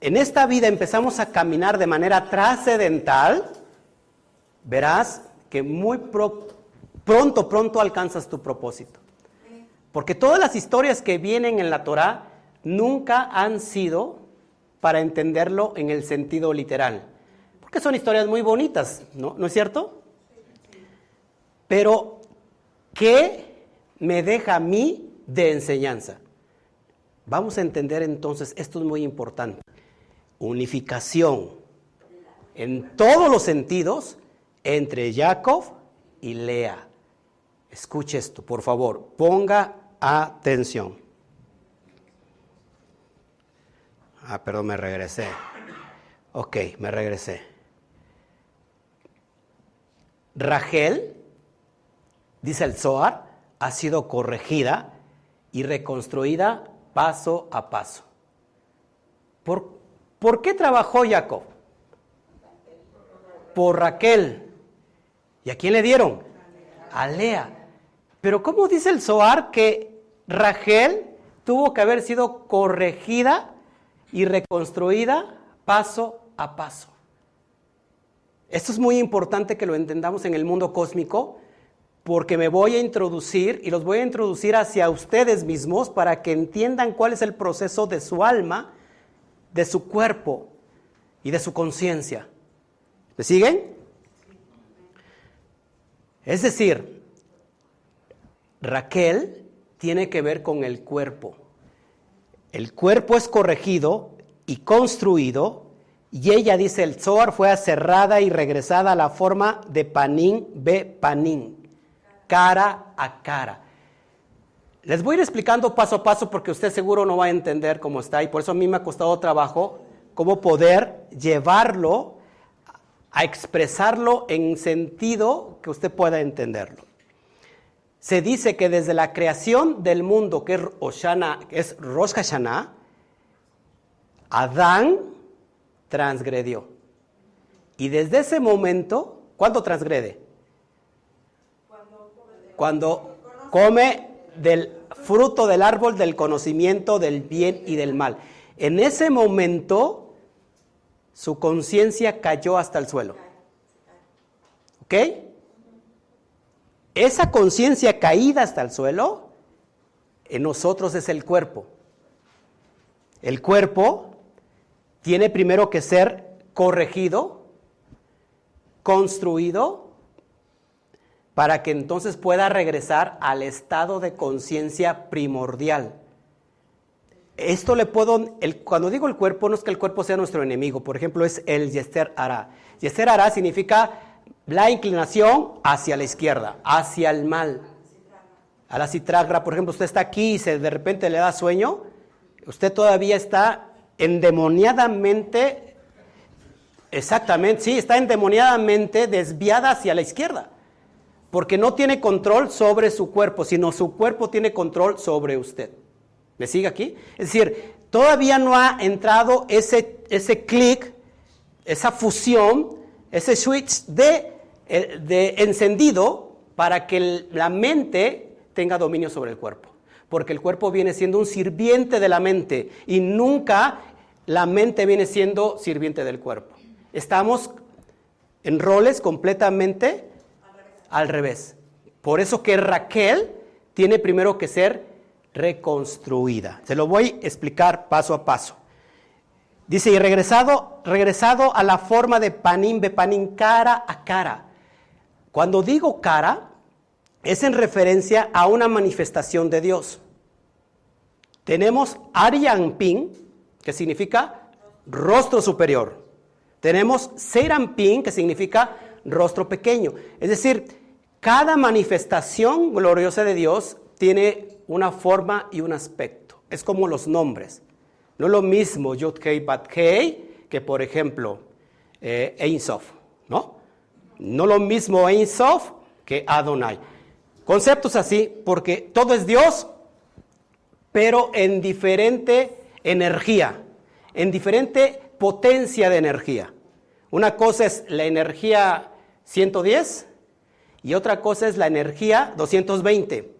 en esta vida empezamos a caminar de manera trascendental, verás que muy pronto, pronto alcanzas tu propósito. Porque todas las historias que vienen en la Torah nunca han sido para entenderlo en el sentido literal. Porque son historias muy bonitas, ¿no? ¿No es cierto? Pero, ¿qué me deja a mí de enseñanza? Vamos a entender entonces, esto es muy importante, unificación en todos los sentidos entre Jacob y Lea. Escuche esto, por favor, ponga atención. Ah, perdón, me regresé. Ok, me regresé. Rachel, dice el Zohar, ha sido corregida y reconstruida paso a paso. ¿Por, ¿por qué trabajó Jacob? Por Raquel. ¿Y a quién le dieron? A Lea. Pero ¿cómo dice el Zohar que Rachel tuvo que haber sido corregida y reconstruida paso a paso? Esto es muy importante que lo entendamos en el mundo cósmico porque me voy a introducir y los voy a introducir hacia ustedes mismos para que entiendan cuál es el proceso de su alma, de su cuerpo y de su conciencia. ¿Me siguen? Es decir, Raquel tiene que ver con el cuerpo. El cuerpo es corregido y construido y ella, dice el Zohar, fue aserrada y regresada a la forma de panín be panín cara a cara. Les voy a ir explicando paso a paso porque usted seguro no va a entender cómo está y por eso a mí me ha costado trabajo cómo poder llevarlo a expresarlo en sentido que usted pueda entenderlo. Se dice que desde la creación del mundo, que es, Oshana, que es Rosh Hashanah, Adán transgredió. Y desde ese momento, ¿cuándo transgrede? Cuando come del fruto del árbol del conocimiento del bien y del mal. En ese momento su conciencia cayó hasta el suelo. ¿Ok? Esa conciencia caída hasta el suelo en nosotros es el cuerpo. El cuerpo tiene primero que ser corregido, construido para que entonces pueda regresar al estado de conciencia primordial. Esto le puedo, cuando digo el cuerpo, no es que el cuerpo sea nuestro enemigo, por ejemplo, es el yester hará. Yester hará significa la inclinación hacia la izquierda, hacia el mal. A la citragra, por ejemplo, usted está aquí y se, de repente le da sueño, usted todavía está endemoniadamente, exactamente, sí, está endemoniadamente desviada hacia la izquierda porque no tiene control sobre su cuerpo, sino su cuerpo tiene control sobre usted. ¿Me sigue aquí? Es decir, todavía no ha entrado ese, ese clic, esa fusión, ese switch de, eh, de encendido para que la mente tenga dominio sobre el cuerpo. Porque el cuerpo viene siendo un sirviente de la mente y nunca la mente viene siendo sirviente del cuerpo. Estamos en roles completamente al revés. Por eso que Raquel tiene primero que ser reconstruida. Se lo voy a explicar paso a paso. Dice, y regresado, regresado a la forma de panín, panín, cara a cara. Cuando digo cara, es en referencia a una manifestación de Dios. Tenemos Arianpin, que significa rostro superior. Tenemos Serampin, que significa rostro pequeño. Es decir, cada manifestación gloriosa de Dios tiene una forma y un aspecto. Es como los nombres. No es lo mismo Yud Kei Bat Kei que, por ejemplo, eh, ¿no? No lo mismo Ein Sof que Adonai. Conceptos así, porque todo es Dios, pero en diferente energía, en diferente potencia de energía. Una cosa es la energía 110 y otra cosa es la energía 220.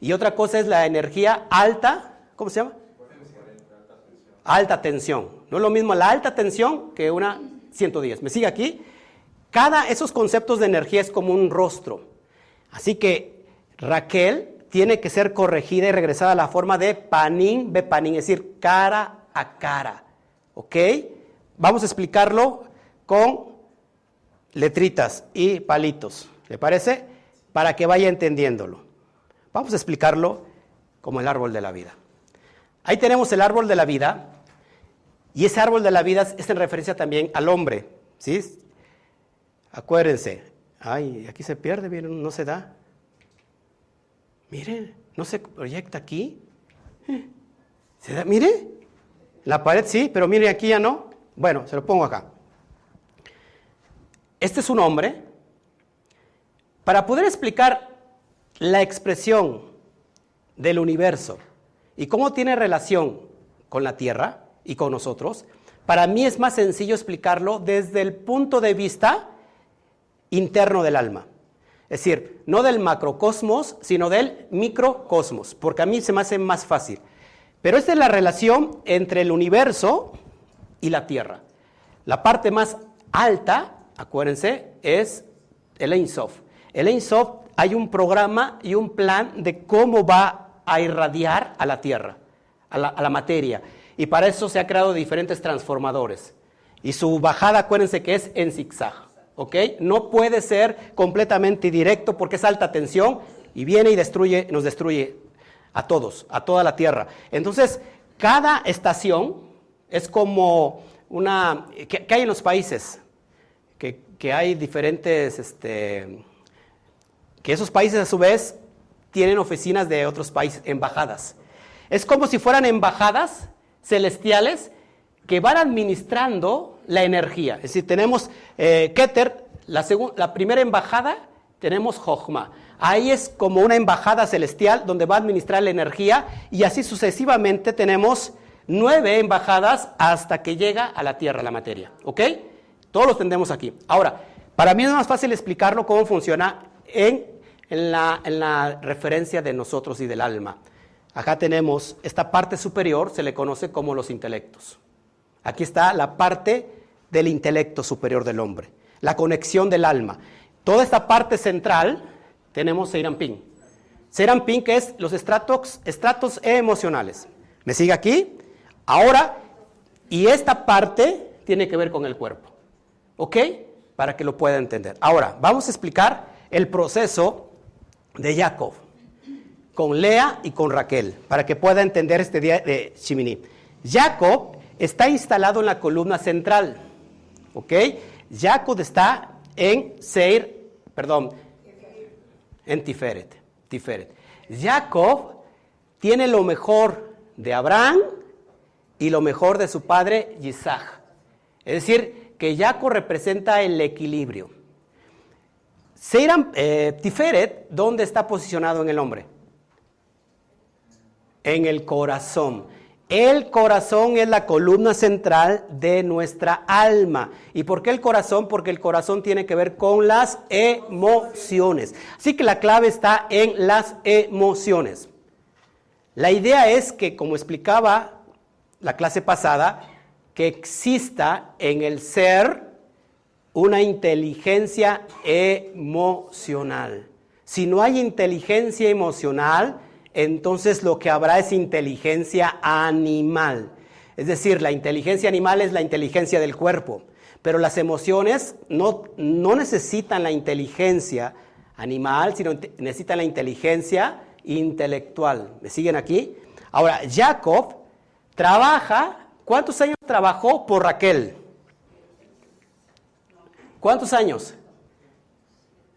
Y otra cosa es la energía alta, ¿cómo se llama? alta tensión. No es lo mismo la alta tensión que una 110. ¿Me sigue aquí? Cada esos conceptos de energía es como un rostro. Así que Raquel tiene que ser corregida y regresada a la forma de panín, bepanín, es decir, cara a cara. ¿Ok? Vamos a explicarlo con letritas y palitos. ¿Le parece? Para que vaya entendiéndolo. Vamos a explicarlo como el árbol de la vida. Ahí tenemos el árbol de la vida y ese árbol de la vida es en referencia también al hombre. ¿Sí? Acuérdense. Ay, aquí se pierde, miren, no se da. Miren, no se proyecta aquí. ¿Se da? Mire, la pared sí, pero mire aquí ya no. Bueno, se lo pongo acá. Este es un hombre. Para poder explicar la expresión del universo y cómo tiene relación con la Tierra y con nosotros, para mí es más sencillo explicarlo desde el punto de vista interno del alma. Es decir, no del macrocosmos, sino del microcosmos, porque a mí se me hace más fácil. Pero esta es la relación entre el universo y la Tierra. La parte más alta, acuérdense, es el Ein Sof. El Ein Sof hay un programa y un plan de cómo va a irradiar a la Tierra, a la, materia. Y para eso se ha creado diferentes transformadores. Y su bajada, acuérdense que es en zigzag. ¿ok? No puede ser completamente directo porque es alta tensión y viene y destruye, nos destruye a todos, a toda la Tierra. Entonces, cada estación es como una... ¿Qué, hay en los países? Que, que hay diferentes... Este, que esos países a su vez tienen oficinas de otros países, embajadas. Es como si fueran embajadas celestiales que van administrando la energía. Es decir, tenemos eh, Keter, la, la, primera embajada, tenemos Jochma. Ahí es como una embajada celestial donde va a administrar la energía y así sucesivamente tenemos nueve embajadas hasta que llega a la tierra la materia. ¿Ok? Todos los tendremos aquí. Ahora, para mí es más fácil explicarlo cómo funciona en, en, la, en la referencia de nosotros y del alma. Acá tenemos esta parte superior, se le conoce como los intelectos. Aquí está la parte del intelecto superior del hombre, la conexión del alma. Toda esta parte central tenemos Seirampin. Seirampin que es los estratos, estratos emocionales. ¿Me sigue aquí? Ahora, y esta parte tiene que ver con el cuerpo. ¿Ok? Para que lo pueda entender. Ahora, vamos a explicar el proceso de Jacob con Lea y con Raquel, para que pueda entender este día de Shimini. Jacob está instalado en la columna central. ¿Ok? Jacob está en Seir, perdón, en Tiferet. Tiferet. Jacob tiene lo mejor de Abraham y lo mejor de su padre Isaac. Es decir, que Jacob representa el equilibrio. Seiram, eh, Tiferet, ¿dónde está posicionado en el hombre? En el corazón. El corazón es la columna central de nuestra alma. ¿Y por qué el corazón? Porque el corazón tiene que ver con las emociones. Así que la clave está en las emociones. La idea es que, como explicaba la clase pasada, que exista en el ser una inteligencia emocional. Si no hay inteligencia emocional, entonces lo que habrá es inteligencia animal. Es decir, la inteligencia animal es la inteligencia del cuerpo, pero las emociones no, no necesitan la inteligencia animal, sino necesitan la inteligencia intelectual. ¿Me siguen aquí? Ahora, Jacob trabaja, ¿cuántos años trabajó por Raquel? ¿Cuántos años?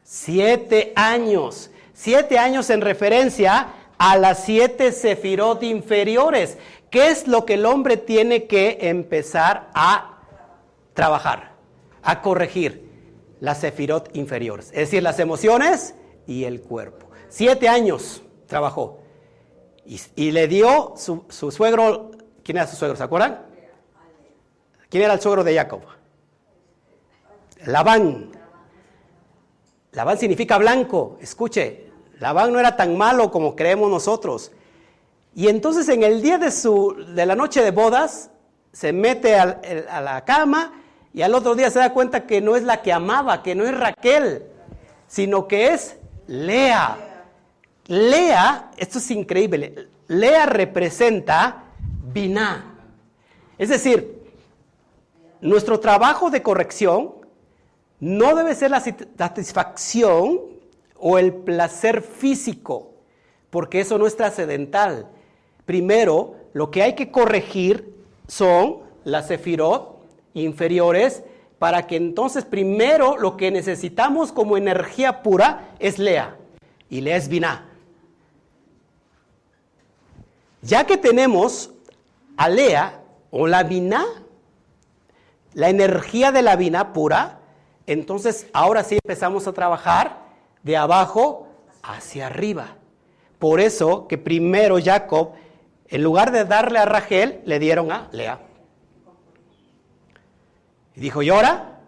Siete años. Siete años en referencia a las siete sefirot inferiores. ¿Qué es lo que el hombre tiene que empezar a trabajar, a corregir? Las sefirot inferiores, es decir, las emociones y el cuerpo. Siete años trabajó. Y, le dio su, su, suegro, ¿quién era su suegro? ¿Se acuerdan? ¿Quién era el suegro de Jacob? Labán. Labán significa blanco. Escuche, Labán no era tan malo como creemos nosotros. Y entonces en el día de, su, de la noche de bodas, se mete el- a la cama y al otro día se da cuenta que no es la que amaba, que no es Raquel, sino que es Lea. Lea, esto es increíble, Lea representa Biná. Es decir, nuestro trabajo de corrección no debe ser la satisfacción o el placer físico, porque eso no es trascendental. Primero, lo que hay que corregir son las sefirot inferiores, para que entonces primero lo que necesitamos como energía pura es Lea, y Lea es Binah. Ya que tenemos a Lea o la Binah, la energía de la Binah pura, entonces ahora sí empezamos a trabajar de abajo hacia arriba. Por eso que primero Jacob, en lugar de darle a Rachel, le dieron a Lea. Y dijo, ¿y ahora?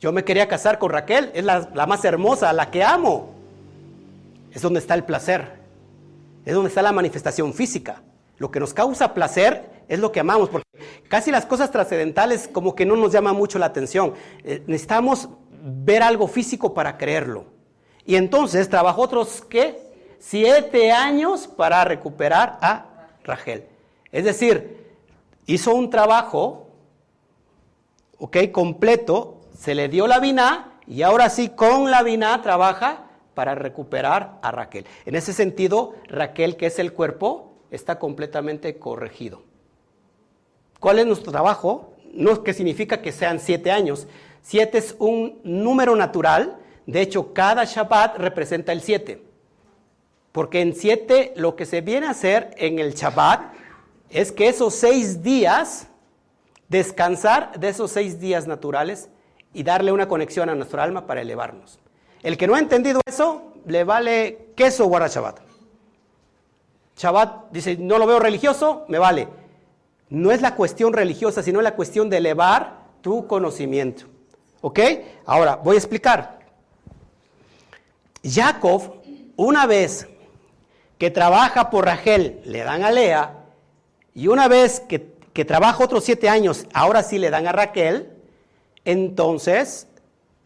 Yo me quería casar con Raquel, es la, la más hermosa, la que amo. Es donde está el placer, es donde está la manifestación física. Lo que nos causa placer es lo que amamos, porque casi las cosas trascendentales como que no nos llama mucho la atención. Eh, necesitamos ver algo físico para creerlo. Y entonces trabajó otros, ¿qué? Siete años para recuperar a Rachel. Es decir, hizo un trabajo, ¿ok? Completo, se le dio la vina y ahora sí con la vina trabaja para recuperar a Raquel. En ese sentido, Raquel, que es el cuerpo, está completamente corregido. ¿Cuál es nuestro trabajo? No es que significa que sean siete años. Siete es un número natural. De hecho, cada Shabbat representa el siete. Porque en siete lo que se viene a hacer en el Shabbat es que esos seis días, descansar de esos seis días naturales y darle una conexión a nuestra alma para elevarnos. El que no ha entendido eso, le vale queso guarda Shabbat. Shabbat dice, no lo veo religioso, me vale. No es la cuestión religiosa, sino la cuestión de elevar tu conocimiento. ¿Ok? Ahora, voy a explicar. Jacob, una vez que trabaja por Rachel, le dan a Lea, y una vez que, que trabaja otros siete años, ahora sí le dan a Raquel, entonces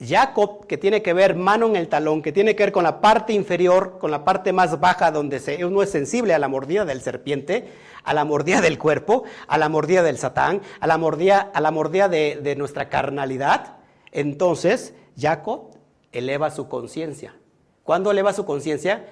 Jacob, que tiene que ver mano en el talón, que tiene que ver con la parte inferior, con la parte más baja donde se, uno es sensible a la mordida del serpiente, a la mordida del cuerpo, a la mordida del satán, a la mordida, a la mordida de, de nuestra carnalidad, entonces Jacob eleva su conciencia. ¿Cuándo eleva su conciencia?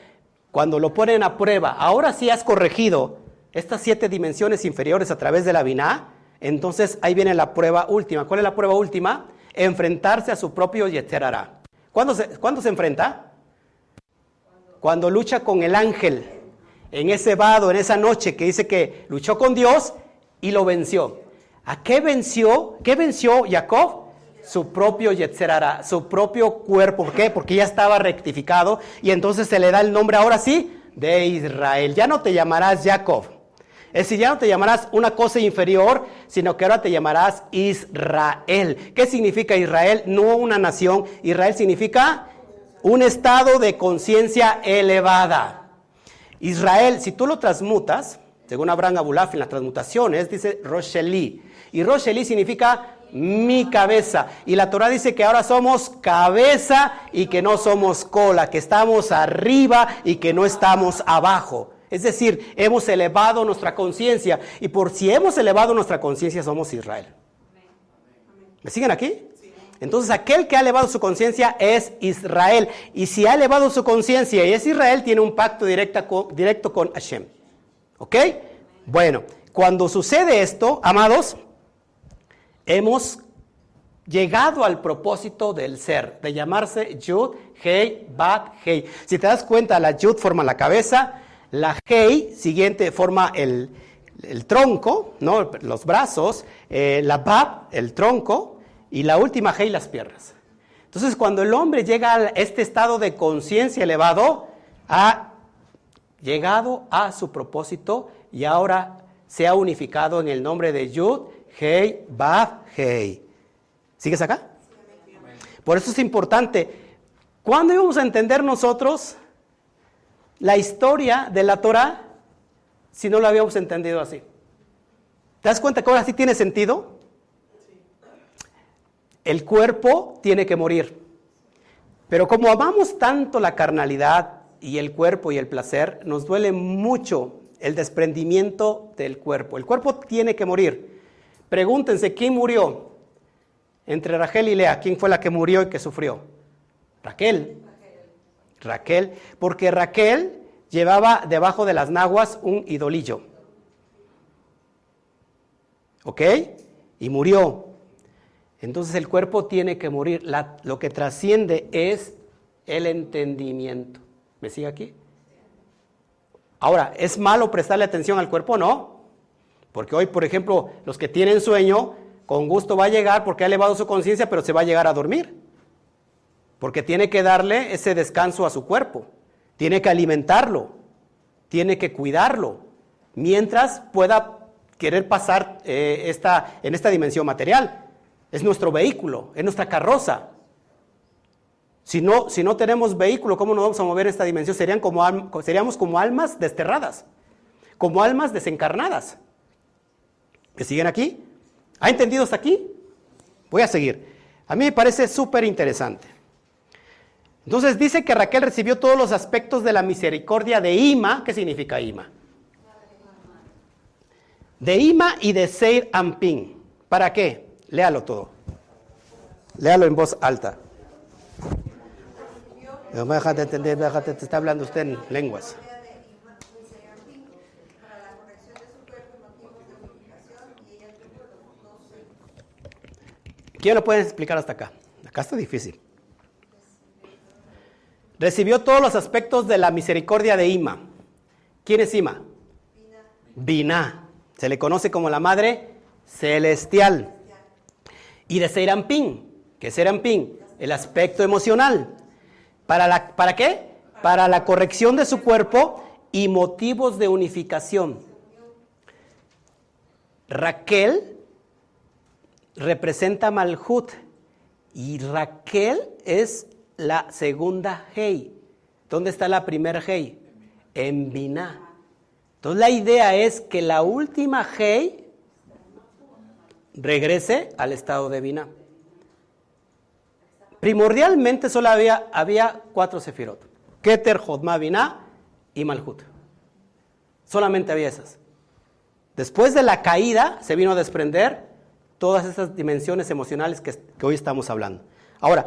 Cuando lo ponen a prueba. Ahora sí has corregido estas siete dimensiones inferiores a través de la biná, entonces ahí viene la prueba última. ¿Cuál es la prueba última? Enfrentarse a su propio Yeterara. ¿Cuándo se, ¿Cuándo se enfrenta? Cuando lucha con el ángel, en ese vado, en esa noche que dice que luchó con Dios y lo venció. ¿A qué venció? ¿Qué venció Jacob? Su propio Yetzerara, su propio cuerpo. ¿Por qué? Porque ya estaba rectificado y entonces se le da el nombre ahora sí de Israel. Ya no te llamarás Jacob. Es decir, ya no te llamarás una cosa inferior, sino que ahora te llamarás Israel. ¿Qué significa Israel? No una nación. Israel significa un estado de conciencia elevada. Israel, si tú lo transmutas, según Abraham Abulaf en las transmutaciones, dice Rosheli. Y Rosheli significa mi cabeza. Y la Torah dice que ahora somos cabeza y que no somos cola, que estamos arriba y que no estamos abajo. Es decir, hemos elevado nuestra conciencia y por si hemos elevado nuestra conciencia somos Israel. ¿Me siguen aquí? Entonces aquel que ha elevado su conciencia es Israel. Y si ha elevado su conciencia y es Israel, tiene un pacto directo con, directo con Hashem. ¿Ok? Bueno, cuando sucede esto, amados, hemos llegado al propósito del ser, de llamarse Yud, Hei, Bat, Hei. Si te das cuenta, la Yud forma la cabeza, la Hei siguiente forma el, el tronco, ¿no? los brazos, eh, la Bab, el tronco, y la última Hei, las piernas. Entonces, cuando el hombre llega a este estado de conciencia elevado, ha llegado a su propósito y ahora se ha unificado en el nombre de Yud, Hei, Bab, Hei. ¿Sigues acá? Por eso es importante. ¿Cuándo íbamos a entender nosotros la historia de la Torah si no lo habíamos entendido así? ¿Te das cuenta que ahora sí tiene sentido? El cuerpo tiene que morir. Pero como amamos tanto la carnalidad y el cuerpo y el placer, nos duele mucho el desprendimiento del cuerpo. El cuerpo tiene que morir. Pregúntense, ¿quién murió? Entre Raquel y Lea, ¿quién fue la que murió y que sufrió? Raquel. Raquel, porque Raquel llevaba debajo de las naguas un idolillo. ¿Ok? Y murió. Entonces el cuerpo tiene que morir. lo que trasciende es el entendimiento. ¿Me sigue aquí? Ahora, ¿es malo prestarle atención al cuerpo? No. Porque hoy, por ejemplo, los que tienen sueño, con gusto va a llegar porque ha elevado su conciencia, pero se va a llegar a dormir. Porque tiene que darle ese descanso a su cuerpo. Tiene que alimentarlo. Tiene que cuidarlo. Mientras pueda querer pasar eh, esta, en esta dimensión material. Es nuestro vehículo, es nuestra carroza. Si no, si no tenemos vehículo, ¿cómo nos vamos a mover en esta dimensión? Seríamos como almas desterradas, como almas desencarnadas. ¿Me siguen aquí? ¿Ha entendido hasta aquí? Voy a seguir. A mí me parece súper interesante. Entonces dice que Raquel recibió todos los aspectos de la misericordia de Ima. ¿Qué significa Ima? De Ima y de Seir Ampin. ¿Para qué? Léalo todo. Léalo en voz alta. No me entender, te está hablando usted en lenguas. ¿Quién lo puede explicar hasta acá? Acá está difícil. Recibió todos los aspectos de la misericordia de Ima. ¿Quién es Ima? Bina. Se le conoce como la madre celestial. Y de Serampín. ¿Qué es Serampín? El aspecto emocional. ¿Para, la, ¿Para qué? Para la corrección de su cuerpo y motivos de unificación. Raquel representa Malhut y Raquel es la segunda Hei. ¿Dónde está la primera Hei? En Binah. Entonces la idea es que la última Hei regrese al estado de Binah. Primordialmente solo había, había cuatro sefirot. Keter, Jodma, Binah y Malhut. Solamente había esas. Después de la caída se vino a desprender todas esas dimensiones emocionales que, hoy estamos hablando. Ahora,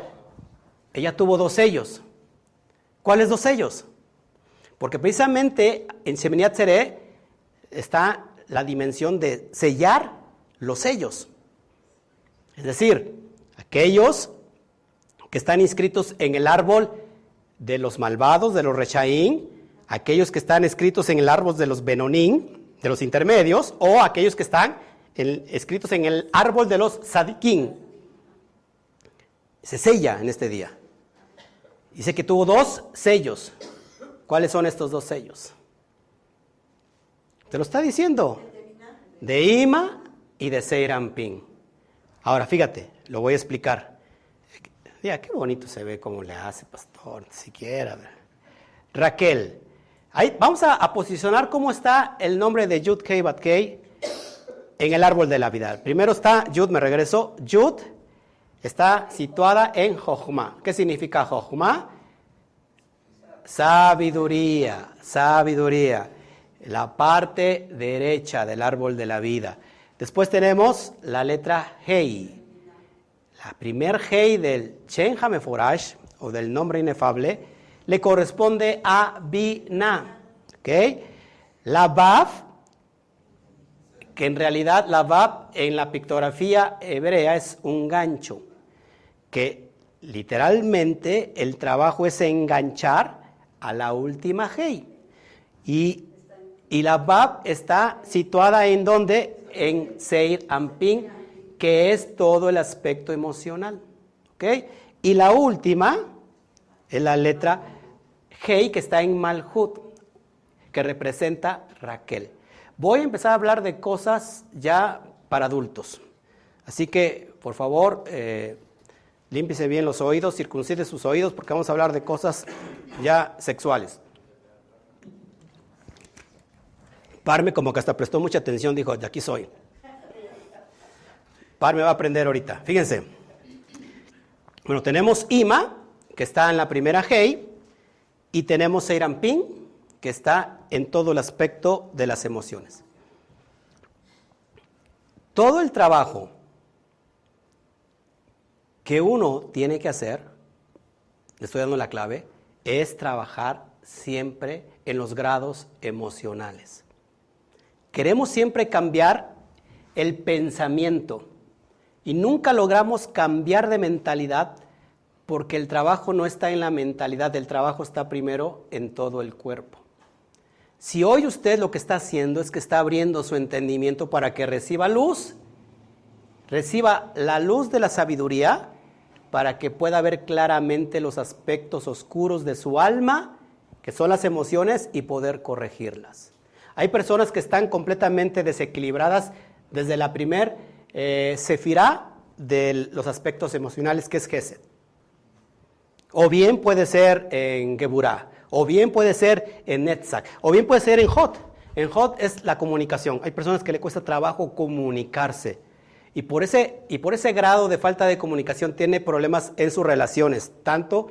ella tuvo dos sellos. ¿Cuáles dos sellos? Porque precisamente en Sheminiat Seré está la dimensión de sellar los sellos. Es decir, aquellos que están inscritos en el árbol de los malvados, de los rechaín, aquellos que están escritos en el árbol de los benonín, de los intermedios, o aquellos que están escritos en el árbol de los sadiquín. Se sella en este día. Dice que tuvo dos sellos. ¿Cuáles son estos dos sellos? Te lo está diciendo. De Ima y de Seirampín. Ahora, fíjate, lo voy a explicar. Mira, qué bonito se ve cómo le hace, pastor, ni siquiera. Raquel. Ahí, vamos a, posicionar cómo está el nombre de Yud Kei Bat Kei en el árbol de la vida. Primero está Yud, me regreso. Yud está situada en Jochma. ¿Qué significa Jochma? Sabiduría, sabiduría. La parte derecha del árbol de la vida. Después tenemos la letra Hei. La primer Hei del Chen Hameforash, o del nombre inefable, le corresponde a Bina. ¿okay? La Vav, que en realidad la Vav en la pictografía hebrea es un gancho, que literalmente el trabajo es enganchar a la última Hei. Y, y la Vav está situada en donde? En Seir Ampin que es todo el aspecto emocional. ¿ok? Y la última es la letra Hei, que está en Malhut, que representa Raquel. Voy a empezar a hablar de cosas ya para adultos. Así que, por favor, eh, límpiese bien los oídos, circuncide sus oídos, porque vamos a hablar de cosas ya sexuales. Parme como que hasta prestó mucha atención, dijo, de aquí soy. Par me va a aprender ahorita. Fíjense. Bueno, tenemos Ima, que está en la primera Hei, y tenemos Seirampin, que está en todo el aspecto de las emociones. Todo el trabajo que uno tiene que hacer, le estoy dando la clave, es trabajar siempre en los grados emocionales. Queremos siempre cambiar el pensamiento y nunca logramos cambiar de mentalidad porque el trabajo no está en la mentalidad, el trabajo está primero en todo el cuerpo. Si hoy usted lo que está haciendo es que está abriendo su entendimiento para que reciba luz, reciba la luz de la sabiduría para que pueda ver claramente los aspectos oscuros de su alma, que son las emociones, y poder corregirlas. Hay personas que están completamente desequilibradas desde la primer eh, sefirá de los aspectos emocionales, que es Gesed. O bien puede ser en Geburah, o bien puede ser en Netzach, o bien puede ser en Hot. En Hot es la comunicación. Hay personas que le cuesta trabajo comunicarse. Y por, ese, y por ese grado de falta de comunicación tiene problemas en sus relaciones, tanto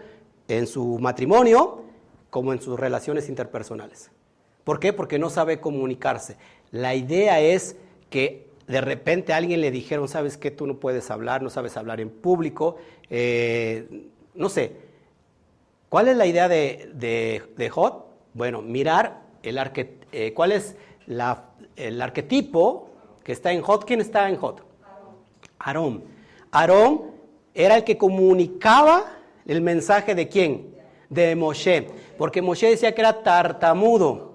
en su matrimonio como en sus relaciones interpersonales. ¿Por qué? Porque no sabe comunicarse. La idea es que de repente a alguien le dijeron, sabes que tú no puedes hablar, no sabes hablar en público, eh, no sé. ¿Cuál es la idea de, de, Hot? Bueno, mirar el arque, eh, cuál es el arquetipo que está en Hot. ¿Quién está en Hot? Aarón. Aarón era el que comunicaba el mensaje de quién? De Moshe. Porque Moshe decía que era tartamudo.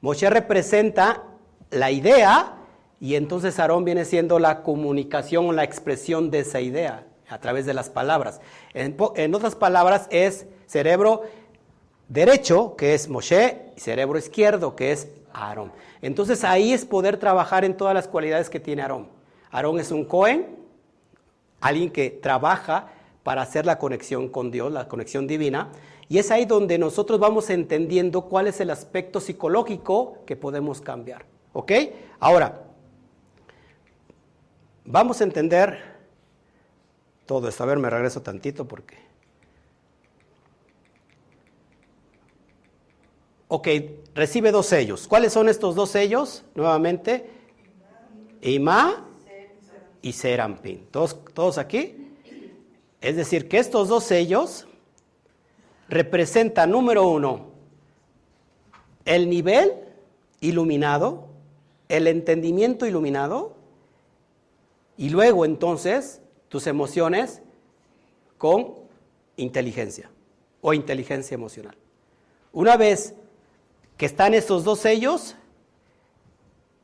Moshe representa la idea y entonces Aarón viene siendo la comunicación o la expresión de esa idea a través de las palabras. En, otras palabras es cerebro derecho, que es Moshe, y cerebro izquierdo, que es Aarón. Entonces ahí es poder trabajar en todas las cualidades que tiene Aarón. Aarón es un Cohen, alguien que trabaja para hacer la conexión con Dios, la conexión divina, y es ahí donde nosotros vamos entendiendo cuál es el aspecto psicológico que podemos cambiar. ¿Ok? Ahora, vamos a entender todo esto. A ver, me regreso tantito porque... Ok, recibe dos sellos. ¿Cuáles son estos dos sellos? Nuevamente, Ima y Serampin. ¿Todos, ¿Todos aquí? Es decir, que estos dos sellos representa, número uno, el nivel iluminado, el entendimiento iluminado, y luego entonces tus emociones con inteligencia o inteligencia emocional. Una vez que están estos dos sellos,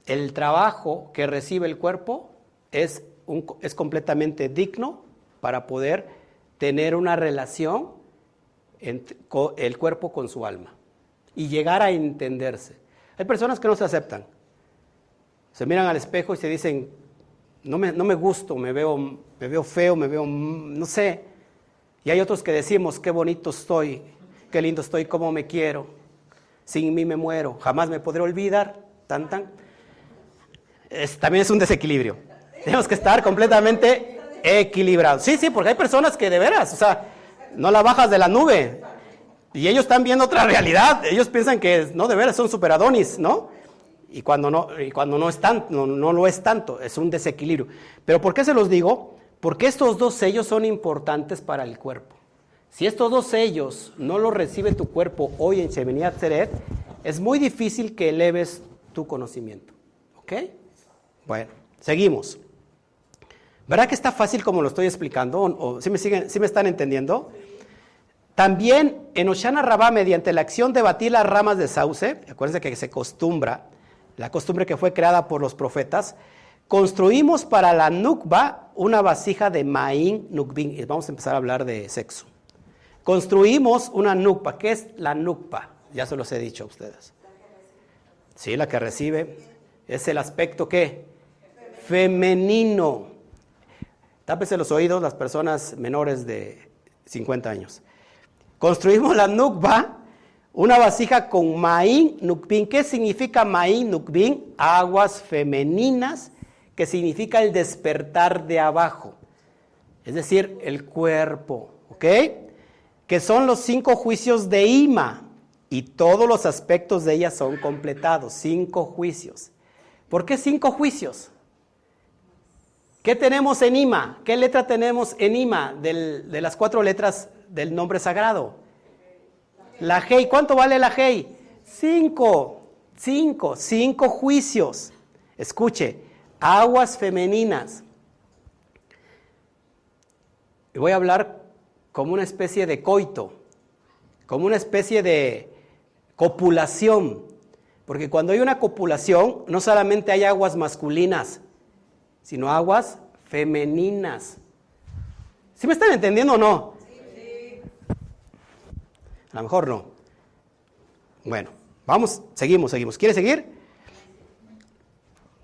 el trabajo que recibe el cuerpo es, es completamente digno para poder tener una relación el cuerpo con su alma y llegar a entenderse. Hay personas que no se aceptan. Se miran al espejo y se dicen, no me, no me gusto, me veo, me veo feo, me veo, no sé. Y hay otros que decimos, qué bonito estoy, qué lindo estoy, cómo me quiero. Sin mí me muero, jamás me podré olvidar. Tan, tan. también es un desequilibrio. Tenemos que estar completamente equilibrados. Sí, sí, porque hay personas que de veras, o sea, no la bajas de la nube. Y ellos están viendo otra realidad. Ellos piensan que, no, de veras, son superadonis, ¿no? Y cuando no, y cuando no, es no, no lo es tanto, es un desequilibrio. Pero ¿por qué se los digo? Porque estos dos sellos son importantes para el cuerpo. Si estos dos sellos no los recibe tu cuerpo hoy en Sheminiat Seret, es muy difícil que eleves tu conocimiento. ¿Ok? Bueno, seguimos. ¿Verdad que está fácil como lo estoy explicando? ¿O, si, me siguen, si me están entendiendo? También en Oshana Rabá, mediante la acción de batir las ramas de sauce, acuérdense que se costumbra, la costumbre que fue creada por los profetas, construimos para la nukba una vasija de maín nukbin. Y vamos a empezar a hablar de sexo. Construimos una nukba. ¿Qué es la nukba? Ya se los he dicho a ustedes. Sí, la que recibe. Es el aspecto que femenino. Tápese los oídos las personas menores de 50 años. Construimos la nukba, una vasija con maín nukbin. ¿Qué significa maín nukbin? Aguas femeninas que significa el despertar de abajo, es decir, el cuerpo, ¿ok? Que son los cinco juicios de Ima y todos los aspectos de ella son completados, cinco juicios. ¿Por qué cinco juicios? ¿Qué tenemos en Ima? ¿Qué letra tenemos en Ima de las cuatro letras del nombre sagrado? La Hei. ¿Cuánto vale la Hei? Cinco. Cinco. Cinco juicios. Escuche, aguas femeninas. Y voy a hablar como una especie de coito, como una especie de copulación. Porque cuando hay una copulación, no solamente hay aguas masculinas, sino aguas femeninas. ¿Sí me están entendiendo o no? Sí. A lo mejor no. Bueno, vamos, seguimos, seguimos. ¿Quiere seguir?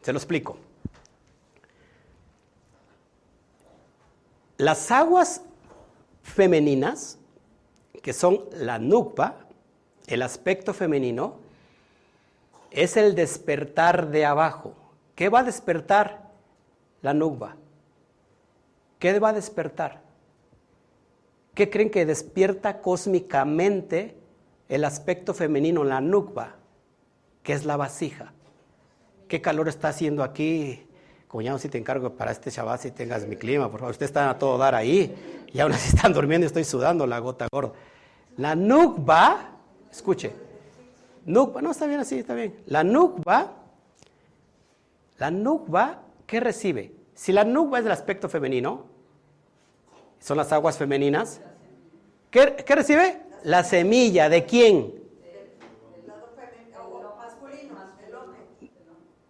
Se lo explico. Las aguas femeninas, que son la nukba, el aspecto femenino, es el despertar de abajo. ¿Qué va a despertar? La nubba. ¿Qué va a despertar? ¿Qué creen que despierta cósmicamente el aspecto femenino, la nukba, que es la vasija? ¿Qué calor está haciendo aquí? Cuñado, si te encargo para este Shabbat, si tengas mi clima, por favor. Ustedes están a todo dar ahí y aún así están durmiendo y estoy sudando la gota gorda. La nukba, escuche, nukba, no está bien así, está bien. La nukba, la nukba ¿qué recibe? Si la nubia es del aspecto femenino, son las aguas femeninas, ¿qué, recibe? La semilla, ¿de quién?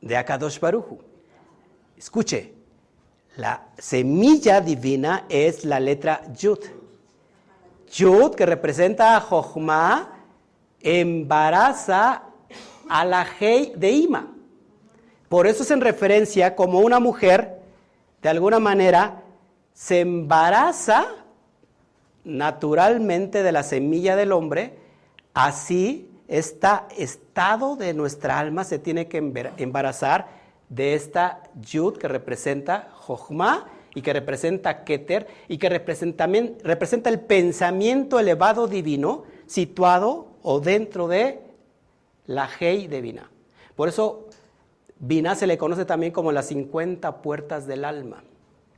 De Akadosh Baruju. Escuche, la semilla divina es la letra Yud. Yud, que representa a Jochma, embaraza a la Hei de Ima. Por eso es en referencia como una mujer, de alguna manera, se embaraza naturalmente de la semilla del hombre, así este estado de nuestra alma se tiene que embarazar de esta yud que representa Jochma y que representa Keter y que representa, representa el pensamiento elevado divino situado o dentro de la Hei divina. Por eso Vina se le conoce también como las 50 puertas del alma.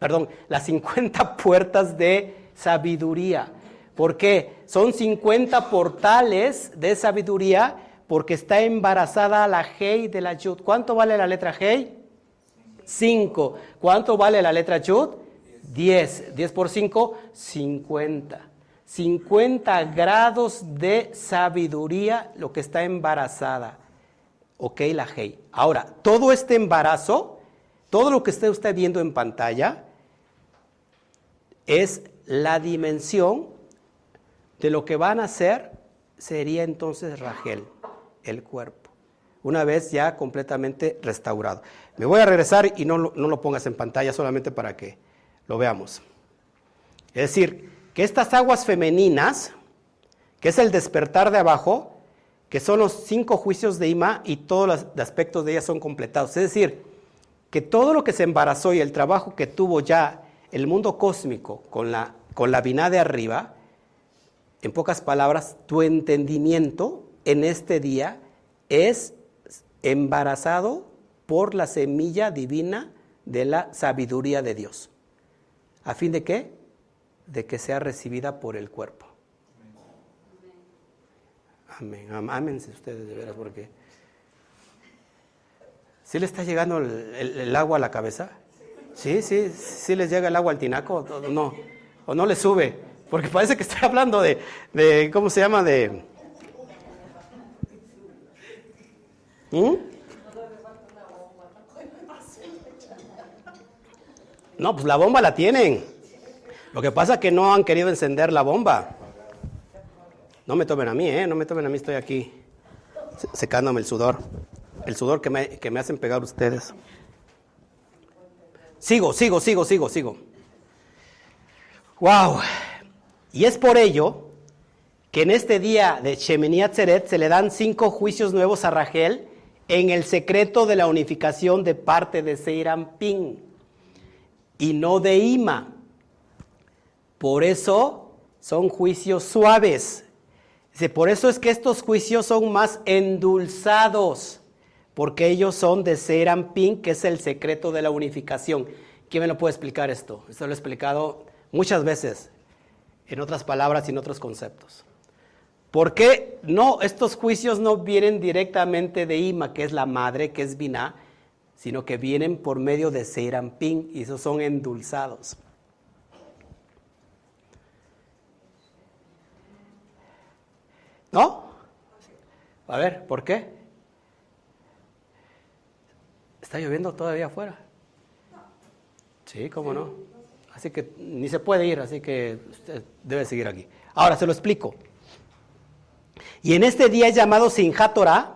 Perdón, las 50 puertas de sabiduría. ¿Por qué? Son 50 portales de sabiduría porque está embarazada la Hei de la Yud. ¿Cuánto vale la letra Hei? 5. ¿Cuánto vale la letra Yud? 10. 10 por 5, 50. 50 grados de sabiduría lo que está embarazada. Ok, la Hei. Ahora, todo este embarazo, todo lo que usted está viendo en pantalla, es la dimensión de lo que van a hacer, sería entonces Rachel, el cuerpo, una vez ya completamente restaurado. Me voy a regresar y no, no lo pongas en pantalla solamente para que lo veamos. Es decir, que estas aguas femeninas, que es el despertar de abajo, que son los cinco juicios de Ima y todos los aspectos de ella son completados. Es decir, que todo lo que se embarazó y el trabajo que tuvo ya el mundo cósmico con la, con la de arriba, en pocas palabras, tu entendimiento en este día es embarazado por la semilla divina de la sabiduría de Dios. ¿A fin de qué? De que sea recibida por el cuerpo. Amén. Ámense ustedes de veras porque... ¿Sí le está llegando el, agua a la cabeza? Sí, sí, sí les llega el agua al tinaco, o no, o no le sube, porque parece que estoy hablando de, de ¿cómo se llama? De... ¿Mm? No, pues la bomba la tienen. Lo que pasa es que no han querido encender la bomba. No me tomen a mí, ¿eh? No me tomen a mí, estoy aquí secándome el sudor. El sudor que me, que me hacen pegar ustedes. Sigo, sigo, sigo, sigo, sigo. ¡Wow! Y es por ello que en este día de Shemini Atzeret se le dan cinco juicios nuevos a Rachel en el secreto de la unificación de parte de Seirampin y no de Ima. Por eso son juicios suaves. Por eso es que estos juicios son más endulzados, porque ellos son de Serampín, que es el secreto de la unificación. ¿Quién me lo puede explicar esto? Esto lo he explicado muchas veces, en otras palabras y en otros conceptos. ¿Por qué no, estos juicios no vienen directamente de Ima, que es la madre, que es Binah, sino que vienen por medio de Seirampín y esos son endulzados? ¿No? A ver, ¿por qué? ¿Está lloviendo todavía afuera? Sí, cómo no. Así que ni se puede ir, así que usted debe seguir aquí. Ahora se lo explico. Y en este día es llamado Sinjá Torah.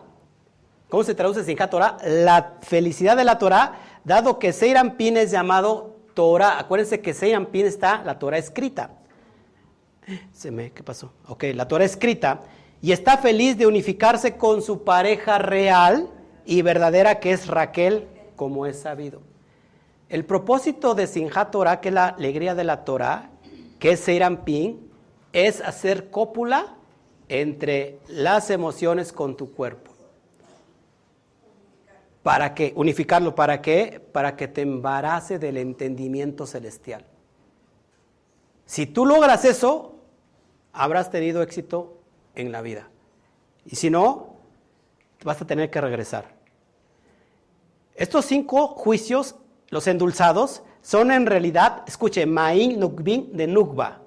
¿Cómo se traduce Sinjá Torah? La felicidad de la Torah, dado que Pin es llamado Torah. Acuérdense que Pin está la Torah escrita. Se me, ¿qué pasó? Ok, la Torah escrita. Y está feliz de unificarse con su pareja real y verdadera que es Raquel, como es sabido. El propósito de Sinjá Torah, que es la alegría de la Torah, que es Pin, es hacer cópula entre las emociones con tu cuerpo. ¿Para qué? Unificarlo, ¿para qué? Para que te embarace del entendimiento celestial. Si tú logras eso, habrás tenido éxito en la vida. Y si no, vas a tener que regresar. Estos cinco juicios, los endulzados, son en realidad, escuche, Maín Nukbin de Nukba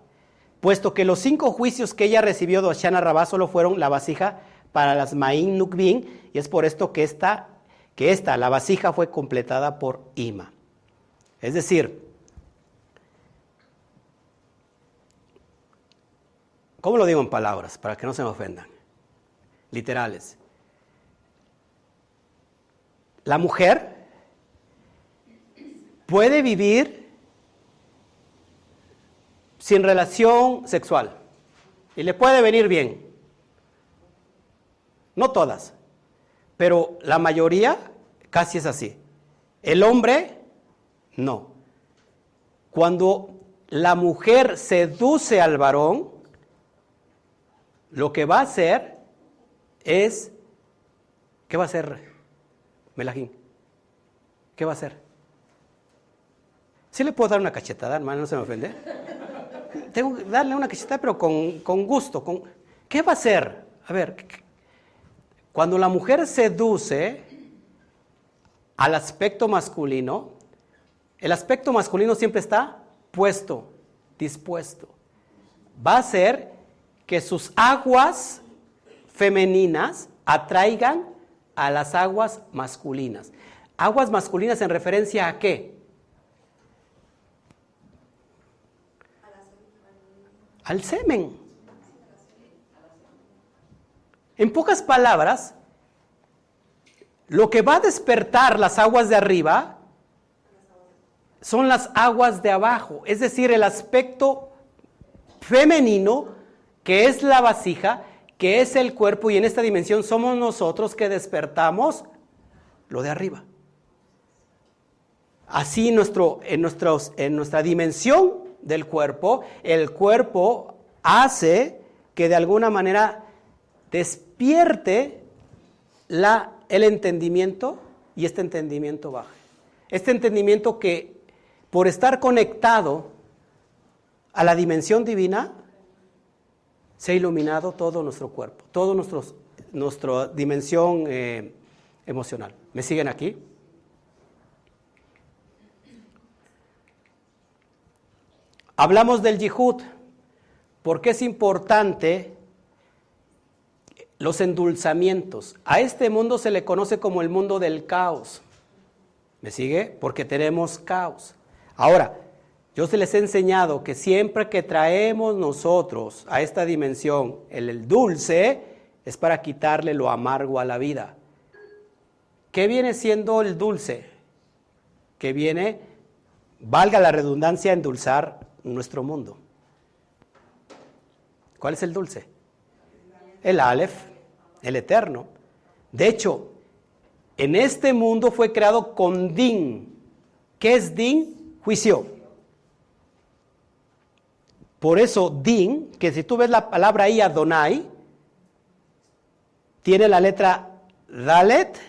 puesto que los cinco juicios que ella recibió de Oshana Rabá solo fueron la vasija para las Maín Nukbin, y es por esto que esta, que esta, la vasija, fue completada por Ima. Es decir, ¿cómo lo digo en palabras para que no se me ofendan? Literales. La mujer puede vivir sin relación sexual. Y le puede venir bien. No todas, pero la mayoría casi es así. El hombre, no. Cuando la mujer seduce al varón, lo que va a hacer es, ¿qué va a hacer Melajín? ¿Qué va a hacer? ¿Sí le puedo dar una cachetada, hermano? ¿No se me ofende? tengo que darle una cachetada, pero con, gusto. Con, ¿Qué va a hacer? A ver, cuando la mujer seduce al aspecto masculino, el aspecto masculino siempre está puesto, dispuesto. Va a hacer que sus aguas femeninas atraigan a las aguas masculinas. Aguas masculinas en referencia a qué? al semen. En pocas palabras, lo que va a despertar las aguas de arriba son las aguas de abajo, es decir, el aspecto femenino que es la vasija, que es el cuerpo y en esta dimensión somos nosotros que despertamos lo de arriba. Así nuestro, en, en nuestra dimensión del cuerpo, el cuerpo hace que de alguna manera despierte la, el entendimiento y este entendimiento baje. Este entendimiento que por estar conectado a la dimensión divina, se ha iluminado todo nuestro cuerpo, toda nuestra dimensión eh, emocional. ¿Me siguen aquí? Hablamos del yihud, porque es importante los endulzamientos. A este mundo se le conoce como el mundo del caos. ¿Me sigue? Porque tenemos caos. Ahora, yo se les he enseñado que siempre que traemos nosotros a esta dimensión el, dulce, es para quitarle lo amargo a la vida. ¿Qué viene siendo el dulce? Que viene, valga la redundancia, endulzar nuestro mundo. ¿Cuál es el dulce? El Aleph, el eterno. De hecho, en este mundo fue creado con din. ¿Qué es din? Juicio. Por eso din, que si tú ves la palabra ahí Adonai, tiene la letra Dalet,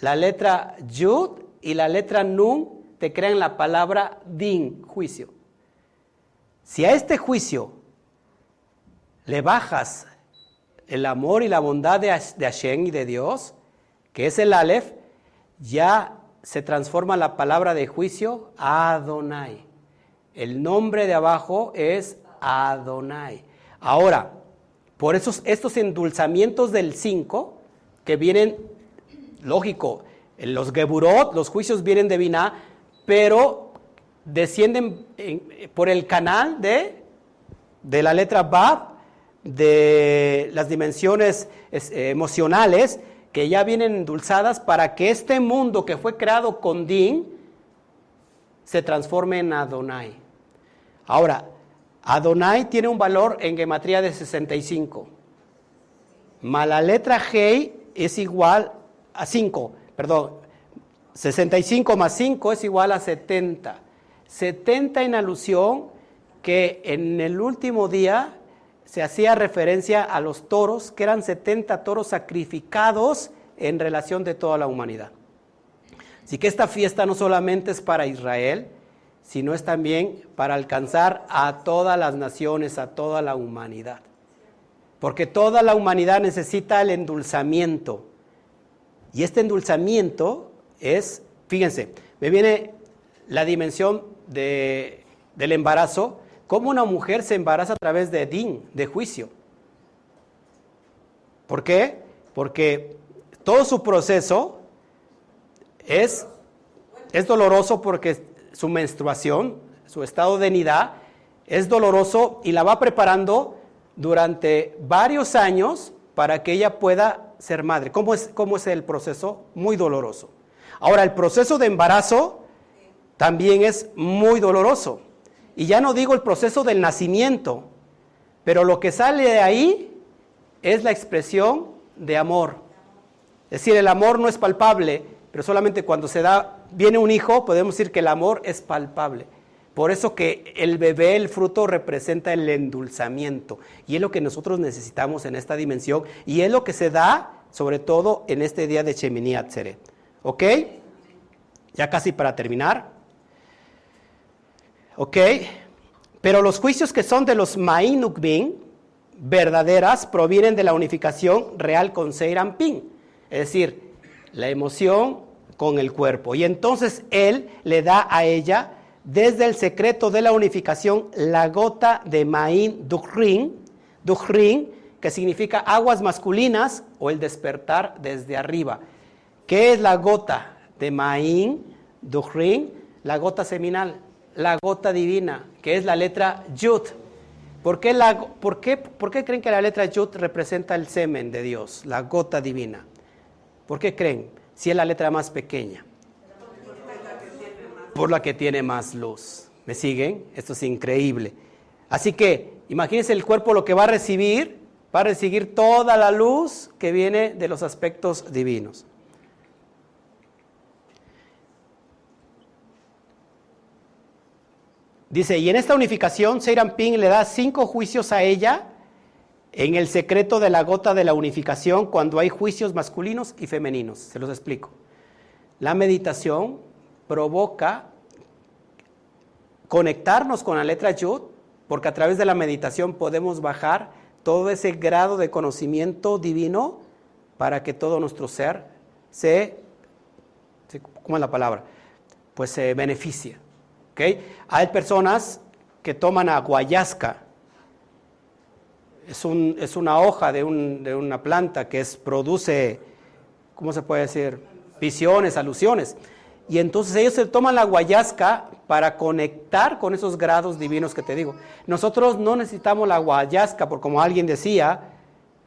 la letra Yud y la letra Nun, te crean la palabra din, juicio. Si a este juicio le bajas el amor y la bondad de, Hashem y de Dios, que es el Aleph, ya se transforma la palabra de juicio a Adonai. El nombre de abajo es Adonai. Ahora, por esos, estos endulzamientos del 5, que vienen, lógico, los Geburot, los juicios vienen de Binah, pero descienden por el canal de, de la letra Bab de las dimensiones eh, emocionales que ya vienen endulzadas para que este mundo que fue creado con Din se transforme en Adonai. Ahora, Adonai tiene un valor en gematría de 65. Más la letra G es igual a 5, perdón, 65 más 5 es igual a 70. 70 en alusión que en el último día se hacía referencia a los toros, que eran 70 toros sacrificados en relación de toda la humanidad. Así que esta fiesta no solamente es para Israel, sino es también para alcanzar a todas las naciones, a toda la humanidad. Porque toda la humanidad necesita el endulzamiento. Y este endulzamiento es, fíjense, me viene la dimensión de, del embarazo, cómo una mujer se embaraza a través de din, de juicio. ¿Por qué? Porque todo su proceso es, es doloroso porque su menstruación, su estado de nidad, es doloroso y la va preparando durante varios años para que ella pueda ser madre. ¿Cómo es, cómo es el proceso? Muy doloroso. Ahora, el proceso de embarazo también es muy doloroso. Y ya no digo el proceso del nacimiento, pero lo que sale de ahí es la expresión de amor. Es decir, el amor no es palpable, pero solamente cuando se da, viene un hijo, podemos decir que el amor es palpable. Por eso que el bebé, el fruto, representa el endulzamiento. Y es lo que nosotros necesitamos en esta dimensión. Y es lo que se da, sobre todo, en este día de Shemini Atzeret. ¿Ok? Ya casi para terminar. ¿Ok? Pero los juicios que son de los Mainukbin, verdaderas, provienen de la unificación real con Seirampin. Es decir, la emoción con el cuerpo. Y entonces él le da a ella, desde el secreto de la unificación, la gota de Main Duchrin, Duchrin, que significa aguas masculinas o el despertar desde arriba. ¿Qué es la gota de Main Duchrin? La gota seminal la gota divina, que es la letra Yud. ¿Por qué, la, por, qué, ¿Por qué creen que la letra Yud representa el semen de Dios, la gota divina? ¿Por qué creen? Si es la letra más pequeña. Por la que tiene más luz. ¿Me siguen? Esto es increíble. Así que imagínense el cuerpo lo que va a recibir, va a recibir toda la luz que viene de los aspectos divinos. Dice, y en esta unificación, Ping le da cinco juicios a ella en el secreto de la gota de la unificación cuando hay juicios masculinos y femeninos. Se los explico. La meditación provoca conectarnos con la letra Yud, porque a través de la meditación podemos bajar todo ese grado de conocimiento divino para que todo nuestro ser se, ¿cómo es la palabra? Pues se beneficie. Hay personas que toman aguayasca. Es, un, es una hoja de, una planta que es, produce, ¿cómo se puede decir? Visiones, alusiones. Y entonces ellos se toman la guayasca para conectar con esos grados divinos que te digo. Nosotros no necesitamos la guayasca, porque como alguien decía,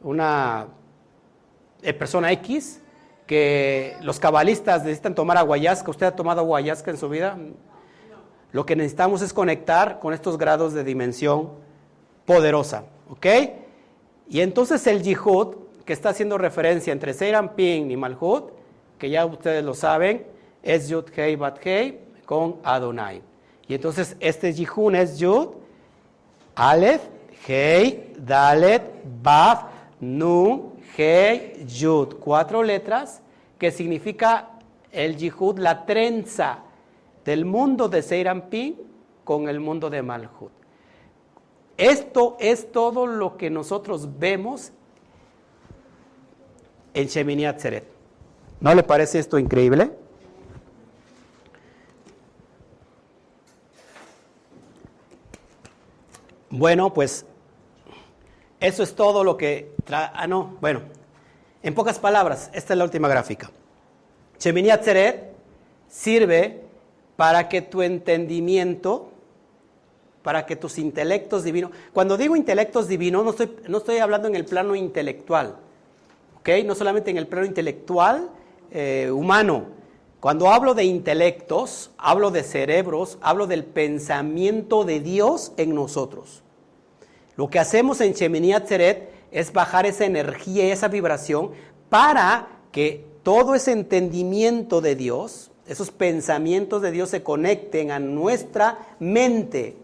una eh, persona X, que los cabalistas necesitan tomar aguayasca. ¿Usted ha tomado aguayasca en su vida? Lo que necesitamos es conectar con estos grados de dimensión poderosa. ¿Ok? Y entonces el Yihud, que está haciendo referencia entre Seiram Ping y Malhut, que ya ustedes lo saben, es Yud Hei Bat Hei con Adonai. Y entonces este Yihun es Yud, Aleph, Hei, Dalet, Baf, Nun, Hei, Yud. Cuatro letras que significa el Yihud, la trenza del mundo de Seirampin con el mundo de Malhut. Esto es todo lo que nosotros vemos en Shemini Atzeret. ¿No le parece esto increíble? Bueno, pues eso es todo lo que... ah, no, bueno, en pocas palabras, esta es la última gráfica. Shemini Atzeret sirve para que tu entendimiento, para que tus intelectos divinos, cuando digo intelectos divinos no estoy, no estoy hablando en el plano intelectual, ¿ok? No solamente en el plano intelectual eh, humano. Cuando hablo de intelectos, hablo de cerebros, hablo del pensamiento de Dios en nosotros. Lo que hacemos en Shemini Atzeret es bajar esa energía y esa vibración para que todo ese entendimiento de Dios, esos pensamientos de Dios se conecten a nuestra mente.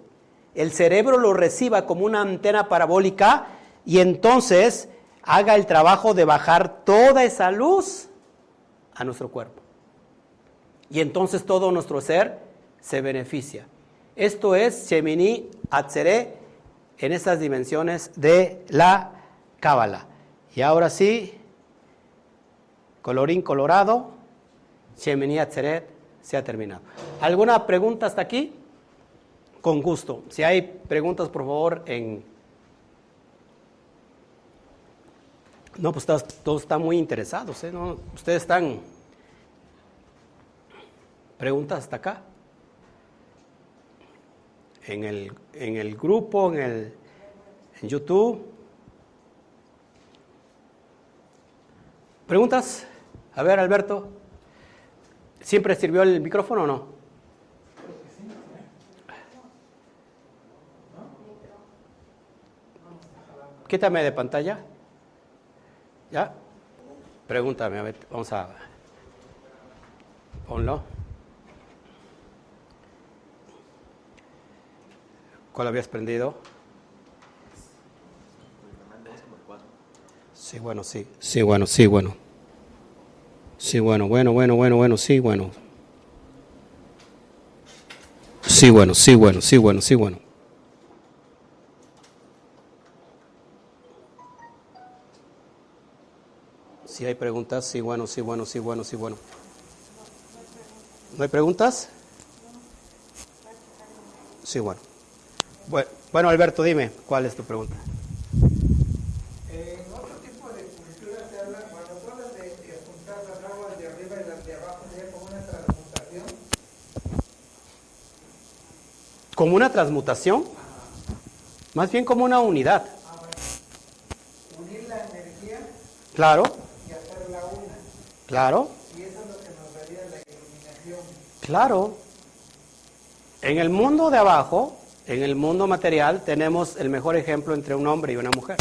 El cerebro lo reciba como una antena parabólica y entonces haga el trabajo de bajar toda esa luz a nuestro cuerpo. Y entonces todo nuestro ser se beneficia. Esto es Shemini Atzere en estas dimensiones de la Cábala. Y ahora sí, colorín colorado, Shemini Atzeret se ha terminado. ¿Alguna pregunta hasta aquí? Con gusto. Si hay preguntas, por favor, en... No, pues todos, están muy interesados, ¿eh? ¿No? Ustedes están... ¿Preguntas hasta acá? En el, en el grupo, en, el, en YouTube. ¿Preguntas? A ver, Alberto. ¿Siempre sirvió el micrófono o no? Quítame de pantalla. ¿Ya? Pregúntame, a ver, vamos a... Ponlo. ¿Cuál habías prendido? Sí, bueno, sí. Sí, bueno, sí, bueno. Sí, bueno, bueno, bueno, bueno, bueno, sí, bueno. Sí, bueno, sí, bueno, sí, bueno, sí, bueno. Si hay preguntas, sí, bueno, sí, bueno, sí, bueno, sí, bueno. ¿No hay preguntas? Sí, bueno. Bueno, Alberto, dime, ¿cuál es tu pregunta? En otro tipo de culturas se habla, cuando tú hablas de, de juntar las aguas de arriba y las de abajo, ¿sería como una transmutación? ¿Como una transmutación? Más bien como una unidad. Unir la energía Claro. Claro, Y eso es lo que nos la claro. En el mundo de abajo, en el mundo material, tenemos el mejor ejemplo entre un hombre y una mujer.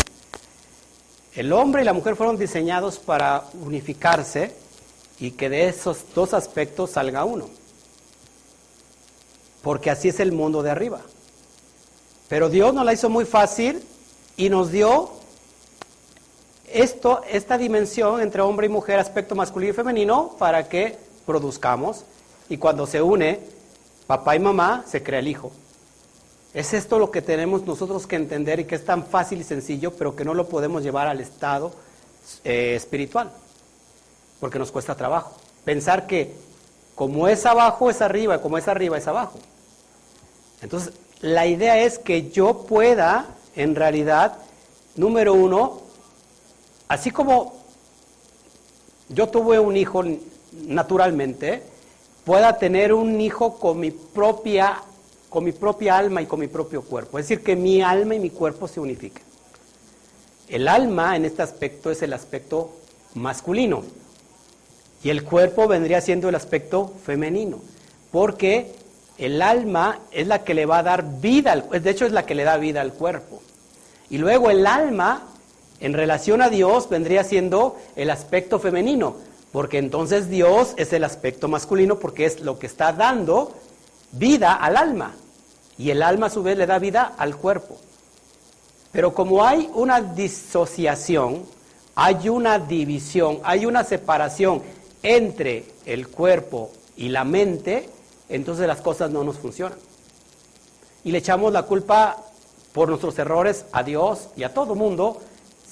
El hombre y la mujer fueron diseñados para unificarse y que de esos dos aspectos salga uno. Porque así es el mundo de arriba. Pero Dios nos la hizo muy fácil y nos dio esto, esta dimensión entre hombre y mujer, aspecto masculino y femenino, para que produzcamos. Y cuando se une papá y mamá, se crea el hijo. Es esto lo que tenemos nosotros que entender y que es tan fácil y sencillo, pero que no lo podemos llevar al estado eh, espiritual, porque nos cuesta trabajo. Pensar que como es abajo es arriba, como es arriba es abajo. Entonces, la idea es que yo pueda, en realidad, número uno, así como yo tuve un hijo naturalmente, pueda tener un hijo con mi propia con mi propia alma y con mi propio cuerpo. Es decir, que mi alma y mi cuerpo se unifiquen. El alma en este aspecto es el aspecto masculino y el cuerpo vendría siendo el aspecto femenino, porque el alma es la que le va a dar vida, al, de hecho es la que le da vida al cuerpo. Y luego el alma en relación a Dios vendría siendo el aspecto femenino, Porque entonces Dios es el aspecto masculino porque es lo que está dando vida al alma. Y el alma a su vez le da vida al cuerpo. Pero como hay una disociación, hay una división, hay una separación entre el cuerpo y la mente, entonces las cosas no nos funcionan. Y le echamos la culpa por nuestros errores a Dios y a todo mundo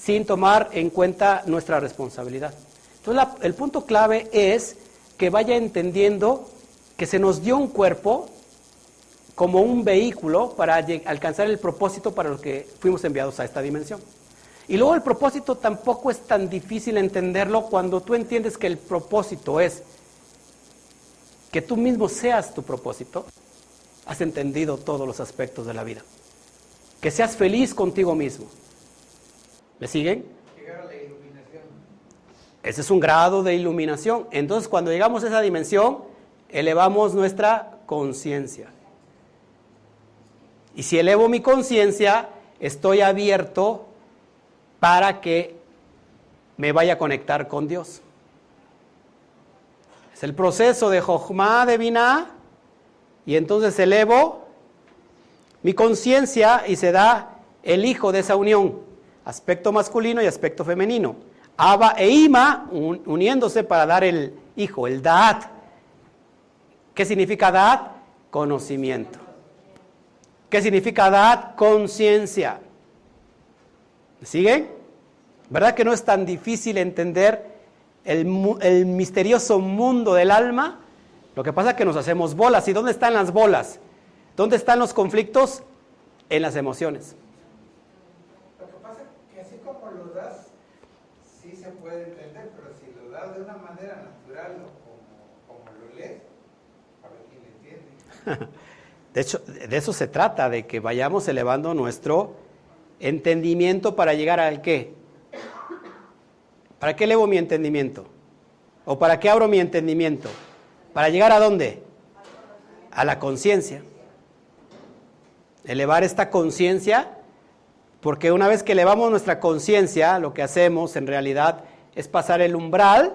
sin tomar en cuenta nuestra responsabilidad. Entonces el punto clave es que vaya entendiendo que se nos dio un cuerpo como un vehículo para alcanzar el propósito para el que fuimos enviados a esta dimensión. Y luego el propósito tampoco es tan difícil entenderlo cuando tú entiendes que el propósito es que tú mismo seas tu propósito, has entendido todos los aspectos de la vida. Que seas feliz contigo mismo. ¿Me siguen? La iluminación. Ese es un grado de iluminación. Entonces cuando llegamos a esa dimensión, elevamos nuestra conciencia. Y si elevo mi conciencia, estoy abierto para que me vaya a conectar con Dios. Es el proceso de Jochma de Binah y entonces elevo mi conciencia y se da el hijo de esa unión, aspecto masculino y aspecto femenino. Abba e Ima uniéndose para dar el hijo, el Daat. ¿Qué significa Daat? Conocimiento. ¿Qué significa Daat? Conciencia. ¿Siguen? ¿Verdad que no es tan difícil entender el, el, misterioso mundo del alma? Lo que pasa es que nos hacemos bolas. ¿Y dónde están las bolas? ¿Dónde están los conflictos? En las emociones. Lo que pasa es que así como lo das, sí se puede entender, pero si lo das de una manera natural o como, lo lees, a ver quién entiende. De hecho, de eso se trata, de que vayamos elevando nuestro entendimiento para llegar al qué. ¿Para qué elevo mi entendimiento? ¿O para qué abro mi entendimiento? ¿Para llegar a dónde? A la conciencia. Elevar esta conciencia, porque una vez que elevamos nuestra conciencia, lo que hacemos en realidad es pasar el umbral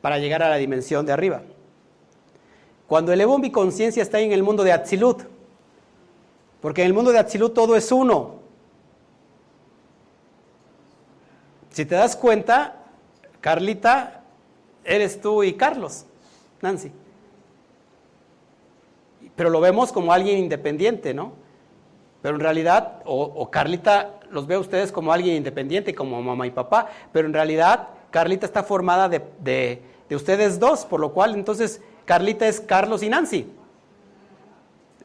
para llegar a la dimensión de arriba. Cuando elevo mi conciencia está en el mundo de Atzilut, porque en el mundo de Atzilut todo es uno. Si te das cuenta, Carlita, eres tú y Carlos, Nancy. Pero lo vemos como alguien independiente, ¿no? Pero en realidad, o, Carlita los ve a ustedes como alguien independiente, como mamá y papá, pero en realidad Carlita está formada de, de, de ustedes dos, por lo cual entonces Carlita es Carlos y Nancy.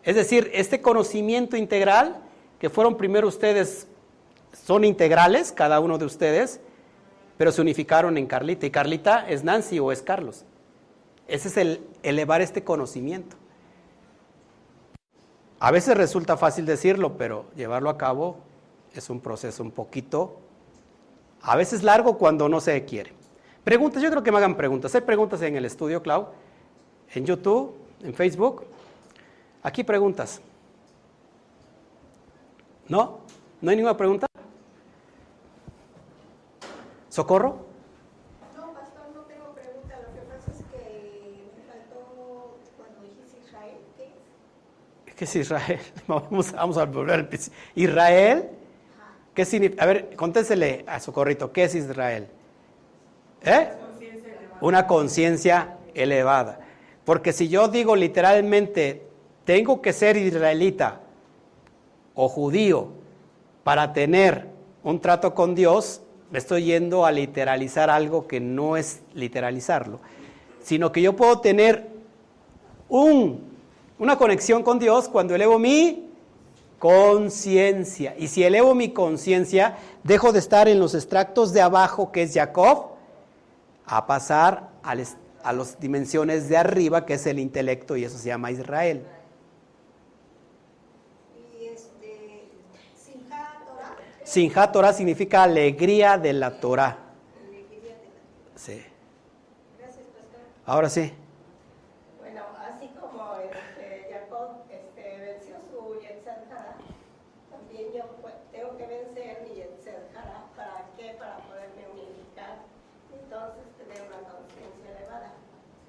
Es decir, este conocimiento integral, que fueron primero ustedes, son integrales, cada uno de ustedes, pero se unificaron en Carlita. Y Carlita es Nancy o es Carlos. Ese es el elevar este conocimiento. A veces resulta fácil decirlo, pero llevarlo a cabo es un proceso un poquito, a veces largo cuando no se quiere. Preguntas, yo creo que me hagan preguntas. Hay preguntas en el estudio, Clau, en YouTube, en Facebook. Aquí preguntas. ¿No? ¿No hay ninguna pregunta? ¿Socorro? No, pastor, no tengo pregunta. Lo que pasa es que me faltó cuando dijiste Israel, ¿qué es? ¿Qué es Israel? Vamos, a volver al principio. ¿Israel? ¿Qué significa? A ver, contéstele a Socorrito, ¿qué es Israel? ¿Eh? Una conciencia elevada. Porque si yo digo literalmente, tengo que ser israelita o judío para tener un trato con Dios, me estoy yendo a literalizar algo que no es literalizarlo, sino que yo puedo tener un, una conexión con Dios cuando elevo mi conciencia. Y si elevo mi conciencia, dejo de estar en los extractos de abajo, que es Jacob, a pasar al, a las dimensiones de arriba, que es el intelecto, y eso se llama Israel. Y este, Sinjá Torah, significa alegría de la Torah. alegría de la- Sí. Gracias, pastor. Ahora sí. Bueno, así como este, Jacob este, venció su Yetzer Hara, también yo pues, tengo que vencer mi Yetzer Hara. ¿Para qué? Para poderme unificar entonces tener una conciencia elevada.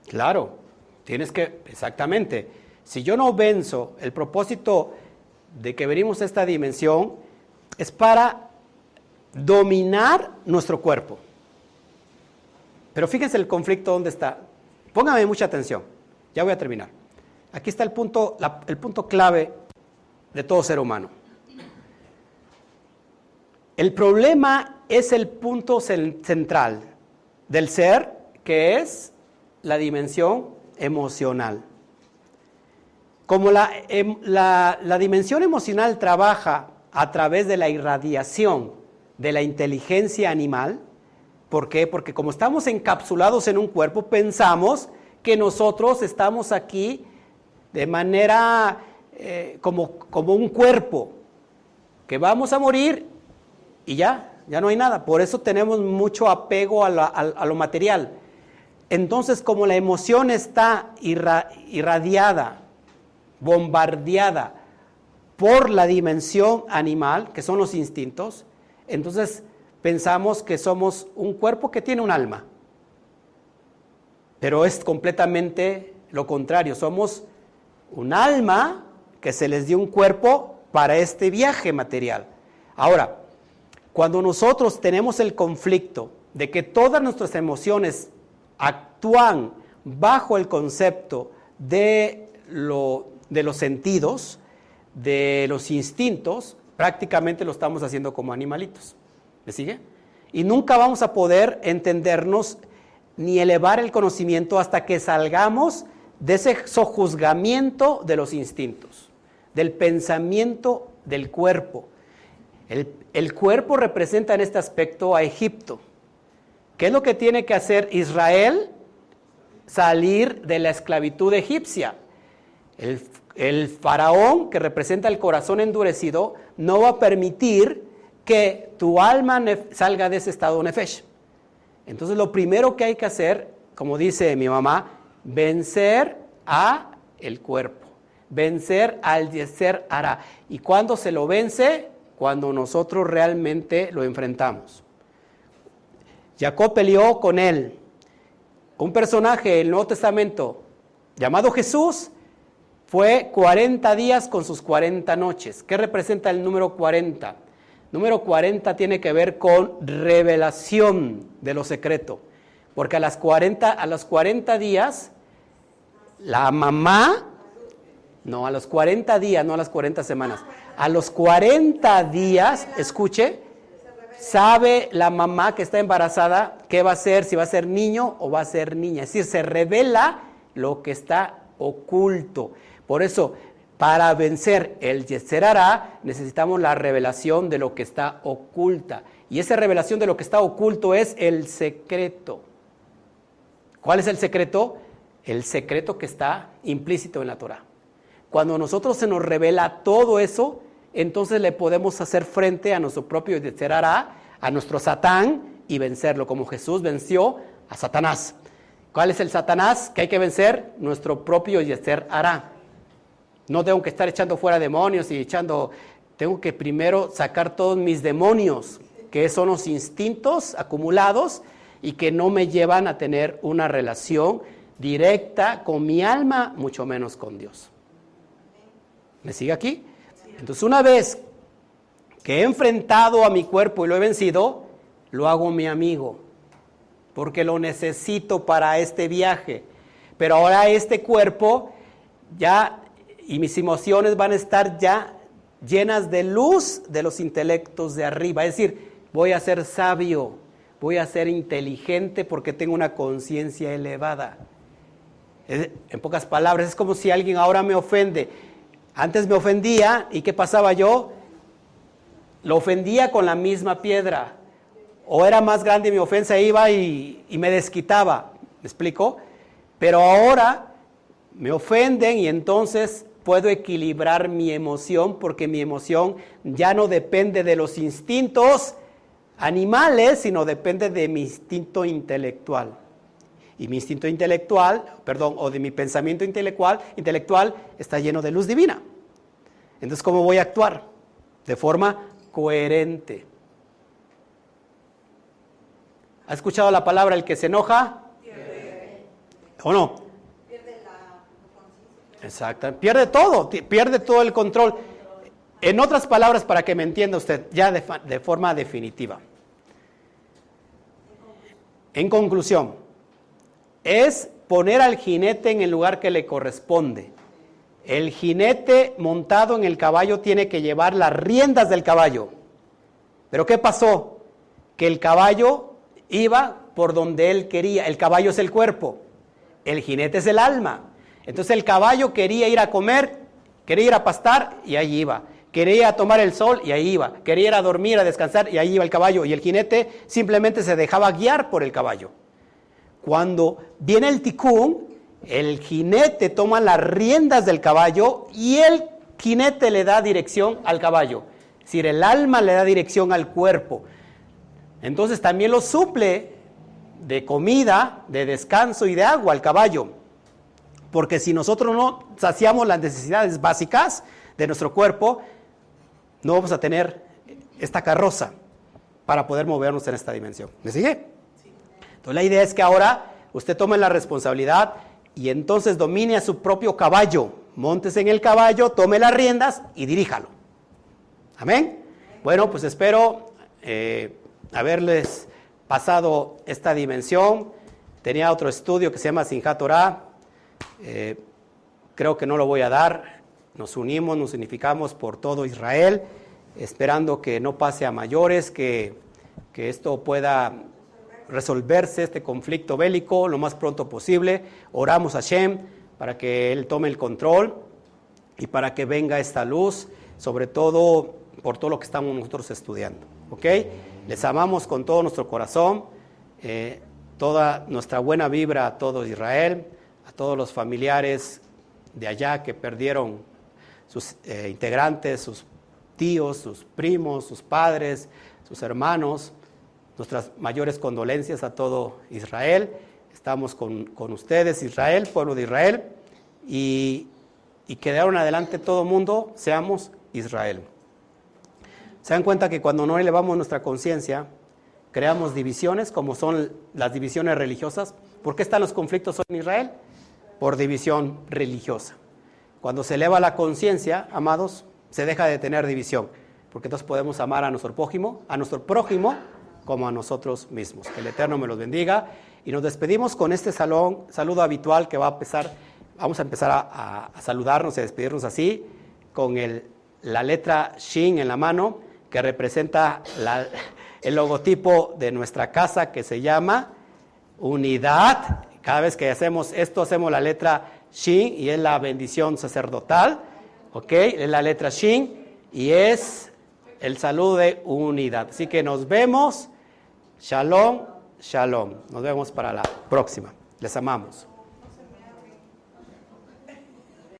Claro, tienes que, exactamente. Si yo no venzo el propósito de que venimos a esta dimensión, es para dominar nuestro cuerpo. Pero fíjense el conflicto dónde está. Póngame mucha atención. Ya voy a terminar. Aquí está el punto, el punto clave de todo ser humano. El problema es el punto cen- central del ser, que es la dimensión emocional. Como la, em- la- la dimensión emocional trabaja a través de la irradiación de la inteligencia animal, ¿por qué? Porque como estamos encapsulados en un cuerpo, pensamos que nosotros estamos aquí de manera eh, como, como un cuerpo, que vamos a morir y ya, ya no hay nada. Por eso tenemos mucho apego a, la- a lo material. Entonces, como la emoción está irra- irradiada, bombardeada por la dimensión animal, que son los instintos, entonces pensamos que somos un cuerpo que tiene un alma. Pero es completamente lo contrario, somos un alma que se les dio un cuerpo para este viaje material. Ahora, cuando nosotros tenemos el conflicto de que todas nuestras emociones actúan bajo el concepto de, lo- de los sentidos, de los instintos, prácticamente lo estamos haciendo como animalitos. ¿Me sigue? Y nunca vamos a poder entendernos ni elevar el conocimiento hasta que salgamos de ese sojuzgamiento de los instintos, del pensamiento del cuerpo. El, el cuerpo representa en este aspecto a Egipto. ¿Qué es lo que tiene que hacer Israel? Salir de la esclavitud egipcia. El, faraón, que representa el corazón endurecido, no va a permitir que tu alma salga de ese estado nefesh. Entonces lo primero que hay que hacer, como dice mi mamá, vencer a el cuerpo, vencer al yeser hará. ¿Y cuándo se lo vence? Cuando nosotros realmente lo enfrentamos. Jacob peleó con él. Un personaje del Nuevo Testamento llamado Jesús fue 40 días con sus 40 noches. ¿Qué representa el número 40? Número 40 tiene que ver con revelación de lo secreto. Porque a, las 40, a los 40 días, la mamá, no, a los 40 días, no a las 40 semanas, a los 40 días, escuche, sabe la mamá que está embarazada qué va a ser, si va a ser niño o va a ser niña. Es decir, se revela lo que está oculto. Por eso, para vencer el Yeserará, necesitamos la revelación de lo que está oculta. Y esa revelación de lo que está oculto es el secreto. ¿Cuál es el secreto? El secreto que está implícito en la Torah. Cuando a nosotros se nos revela todo eso, entonces le podemos hacer frente a nuestro propio Yetzerará, a nuestro Satán y vencerlo, como Jesús venció a Satanás. ¿Cuál es el Satanás que hay que vencer? Nuestro propio Yetzer hará. No tengo que estar echando fuera demonios y echando, tengo que primero sacar todos mis demonios, que son los instintos acumulados y que no me llevan a tener una relación directa con mi alma, mucho menos con Dios. ¿Me sigue aquí? Entonces una vez que he enfrentado a mi cuerpo y lo he vencido, lo hago mi amigo, porque lo necesito para este viaje. Pero ahora este cuerpo ya y mis emociones van a estar ya llenas de luz de los intelectos de arriba. Es decir, voy a ser sabio, voy a ser inteligente porque tengo una conciencia elevada. En pocas palabras, es como si alguien ahora me ofende. Antes me ofendía y ¿qué pasaba yo? Lo ofendía con la misma piedra. O era más grande mi ofensa, iba y, me desquitaba. ¿Me explico? Pero ahora me ofenden y entonces puedo equilibrar mi emoción porque mi emoción ya no depende de los instintos animales, sino depende de mi instinto intelectual. Y mi instinto intelectual, perdón, o de mi pensamiento intelectual, intelectual está lleno de luz divina. Entonces, ¿cómo voy a actuar? De forma coherente. ¿Ha escuchado la palabra el que se enoja? ¿O no? Exacto, pierde todo, pierde todo el control. En otras palabras, para que me entienda usted, ya de forma definitiva. En conclusión, es poner al jinete en el lugar que le corresponde. El jinete montado en el caballo tiene que llevar las riendas del caballo. Pero ¿qué pasó? Que el caballo iba por donde él quería. El caballo es el cuerpo, el jinete es el alma. Entonces el caballo quería ir a comer, quería ir a pastar y ahí iba. Quería tomar el sol y ahí iba. Quería ir a dormir, a descansar y ahí iba el caballo. Y el jinete simplemente se dejaba guiar por el caballo. Cuando viene el ticún, el jinete toma las riendas del caballo y el jinete le da dirección al caballo. Es decir, el alma le da dirección al cuerpo. Entonces también lo suple de comida, de descanso y de agua al caballo. Porque si nosotros no saciamos las necesidades básicas de nuestro cuerpo, no vamos a tener esta carroza para poder movernos en esta dimensión. ¿Me sigue? Entonces la idea es que ahora usted tome la responsabilidad y entonces domine a su propio caballo. Montes en el caballo, tome las riendas y diríjalo. Amén. Bueno, pues espero eh, haberles pasado esta dimensión. Tenía otro estudio que se llama Torah. Eh, creo que no lo voy a dar. Nos unimos, nos unificamos por todo Israel, esperando que no pase a mayores, que, que esto pueda resolverse, este conflicto bélico, lo más pronto posible. Oramos a Shem para que Él tome el control y para que venga esta luz, sobre todo por todo lo que estamos nosotros estudiando. ¿Ok? Les amamos con todo nuestro corazón, eh, toda nuestra buena vibra a todo Israel, a todos los familiares de allá que perdieron sus eh, integrantes, sus tíos, sus primos, sus padres, sus hermanos. Nuestras mayores condolencias a todo Israel. Estamos con, con ustedes, Israel, pueblo de Israel, y, y que de ahora en adelante todo mundo seamos Israel. Se dan cuenta que cuando no elevamos nuestra conciencia, creamos divisiones, como son las divisiones religiosas. ¿Por qué están los conflictos en Israel? Por división religiosa. Cuando se eleva la conciencia, amados, se deja de tener división, porque entonces podemos amar a nuestro prójimo, a nuestro prójimo como a nosotros mismos. Que el Eterno me los bendiga. Y nos despedimos con este salón, saludo habitual que va a empezar, vamos a empezar a, saludarnos y a despedirnos así, con el, la letra Shin en la mano, que representa el logotipo de nuestra casa que se llama Unidad. Cada vez que hacemos esto, hacemos la letra Shin y es la bendición sacerdotal. ¿Ok? Es la letra Shin y es el saludo de unidad. Así que nos vemos. Shalom, shalom. Nos vemos para la próxima. Les amamos.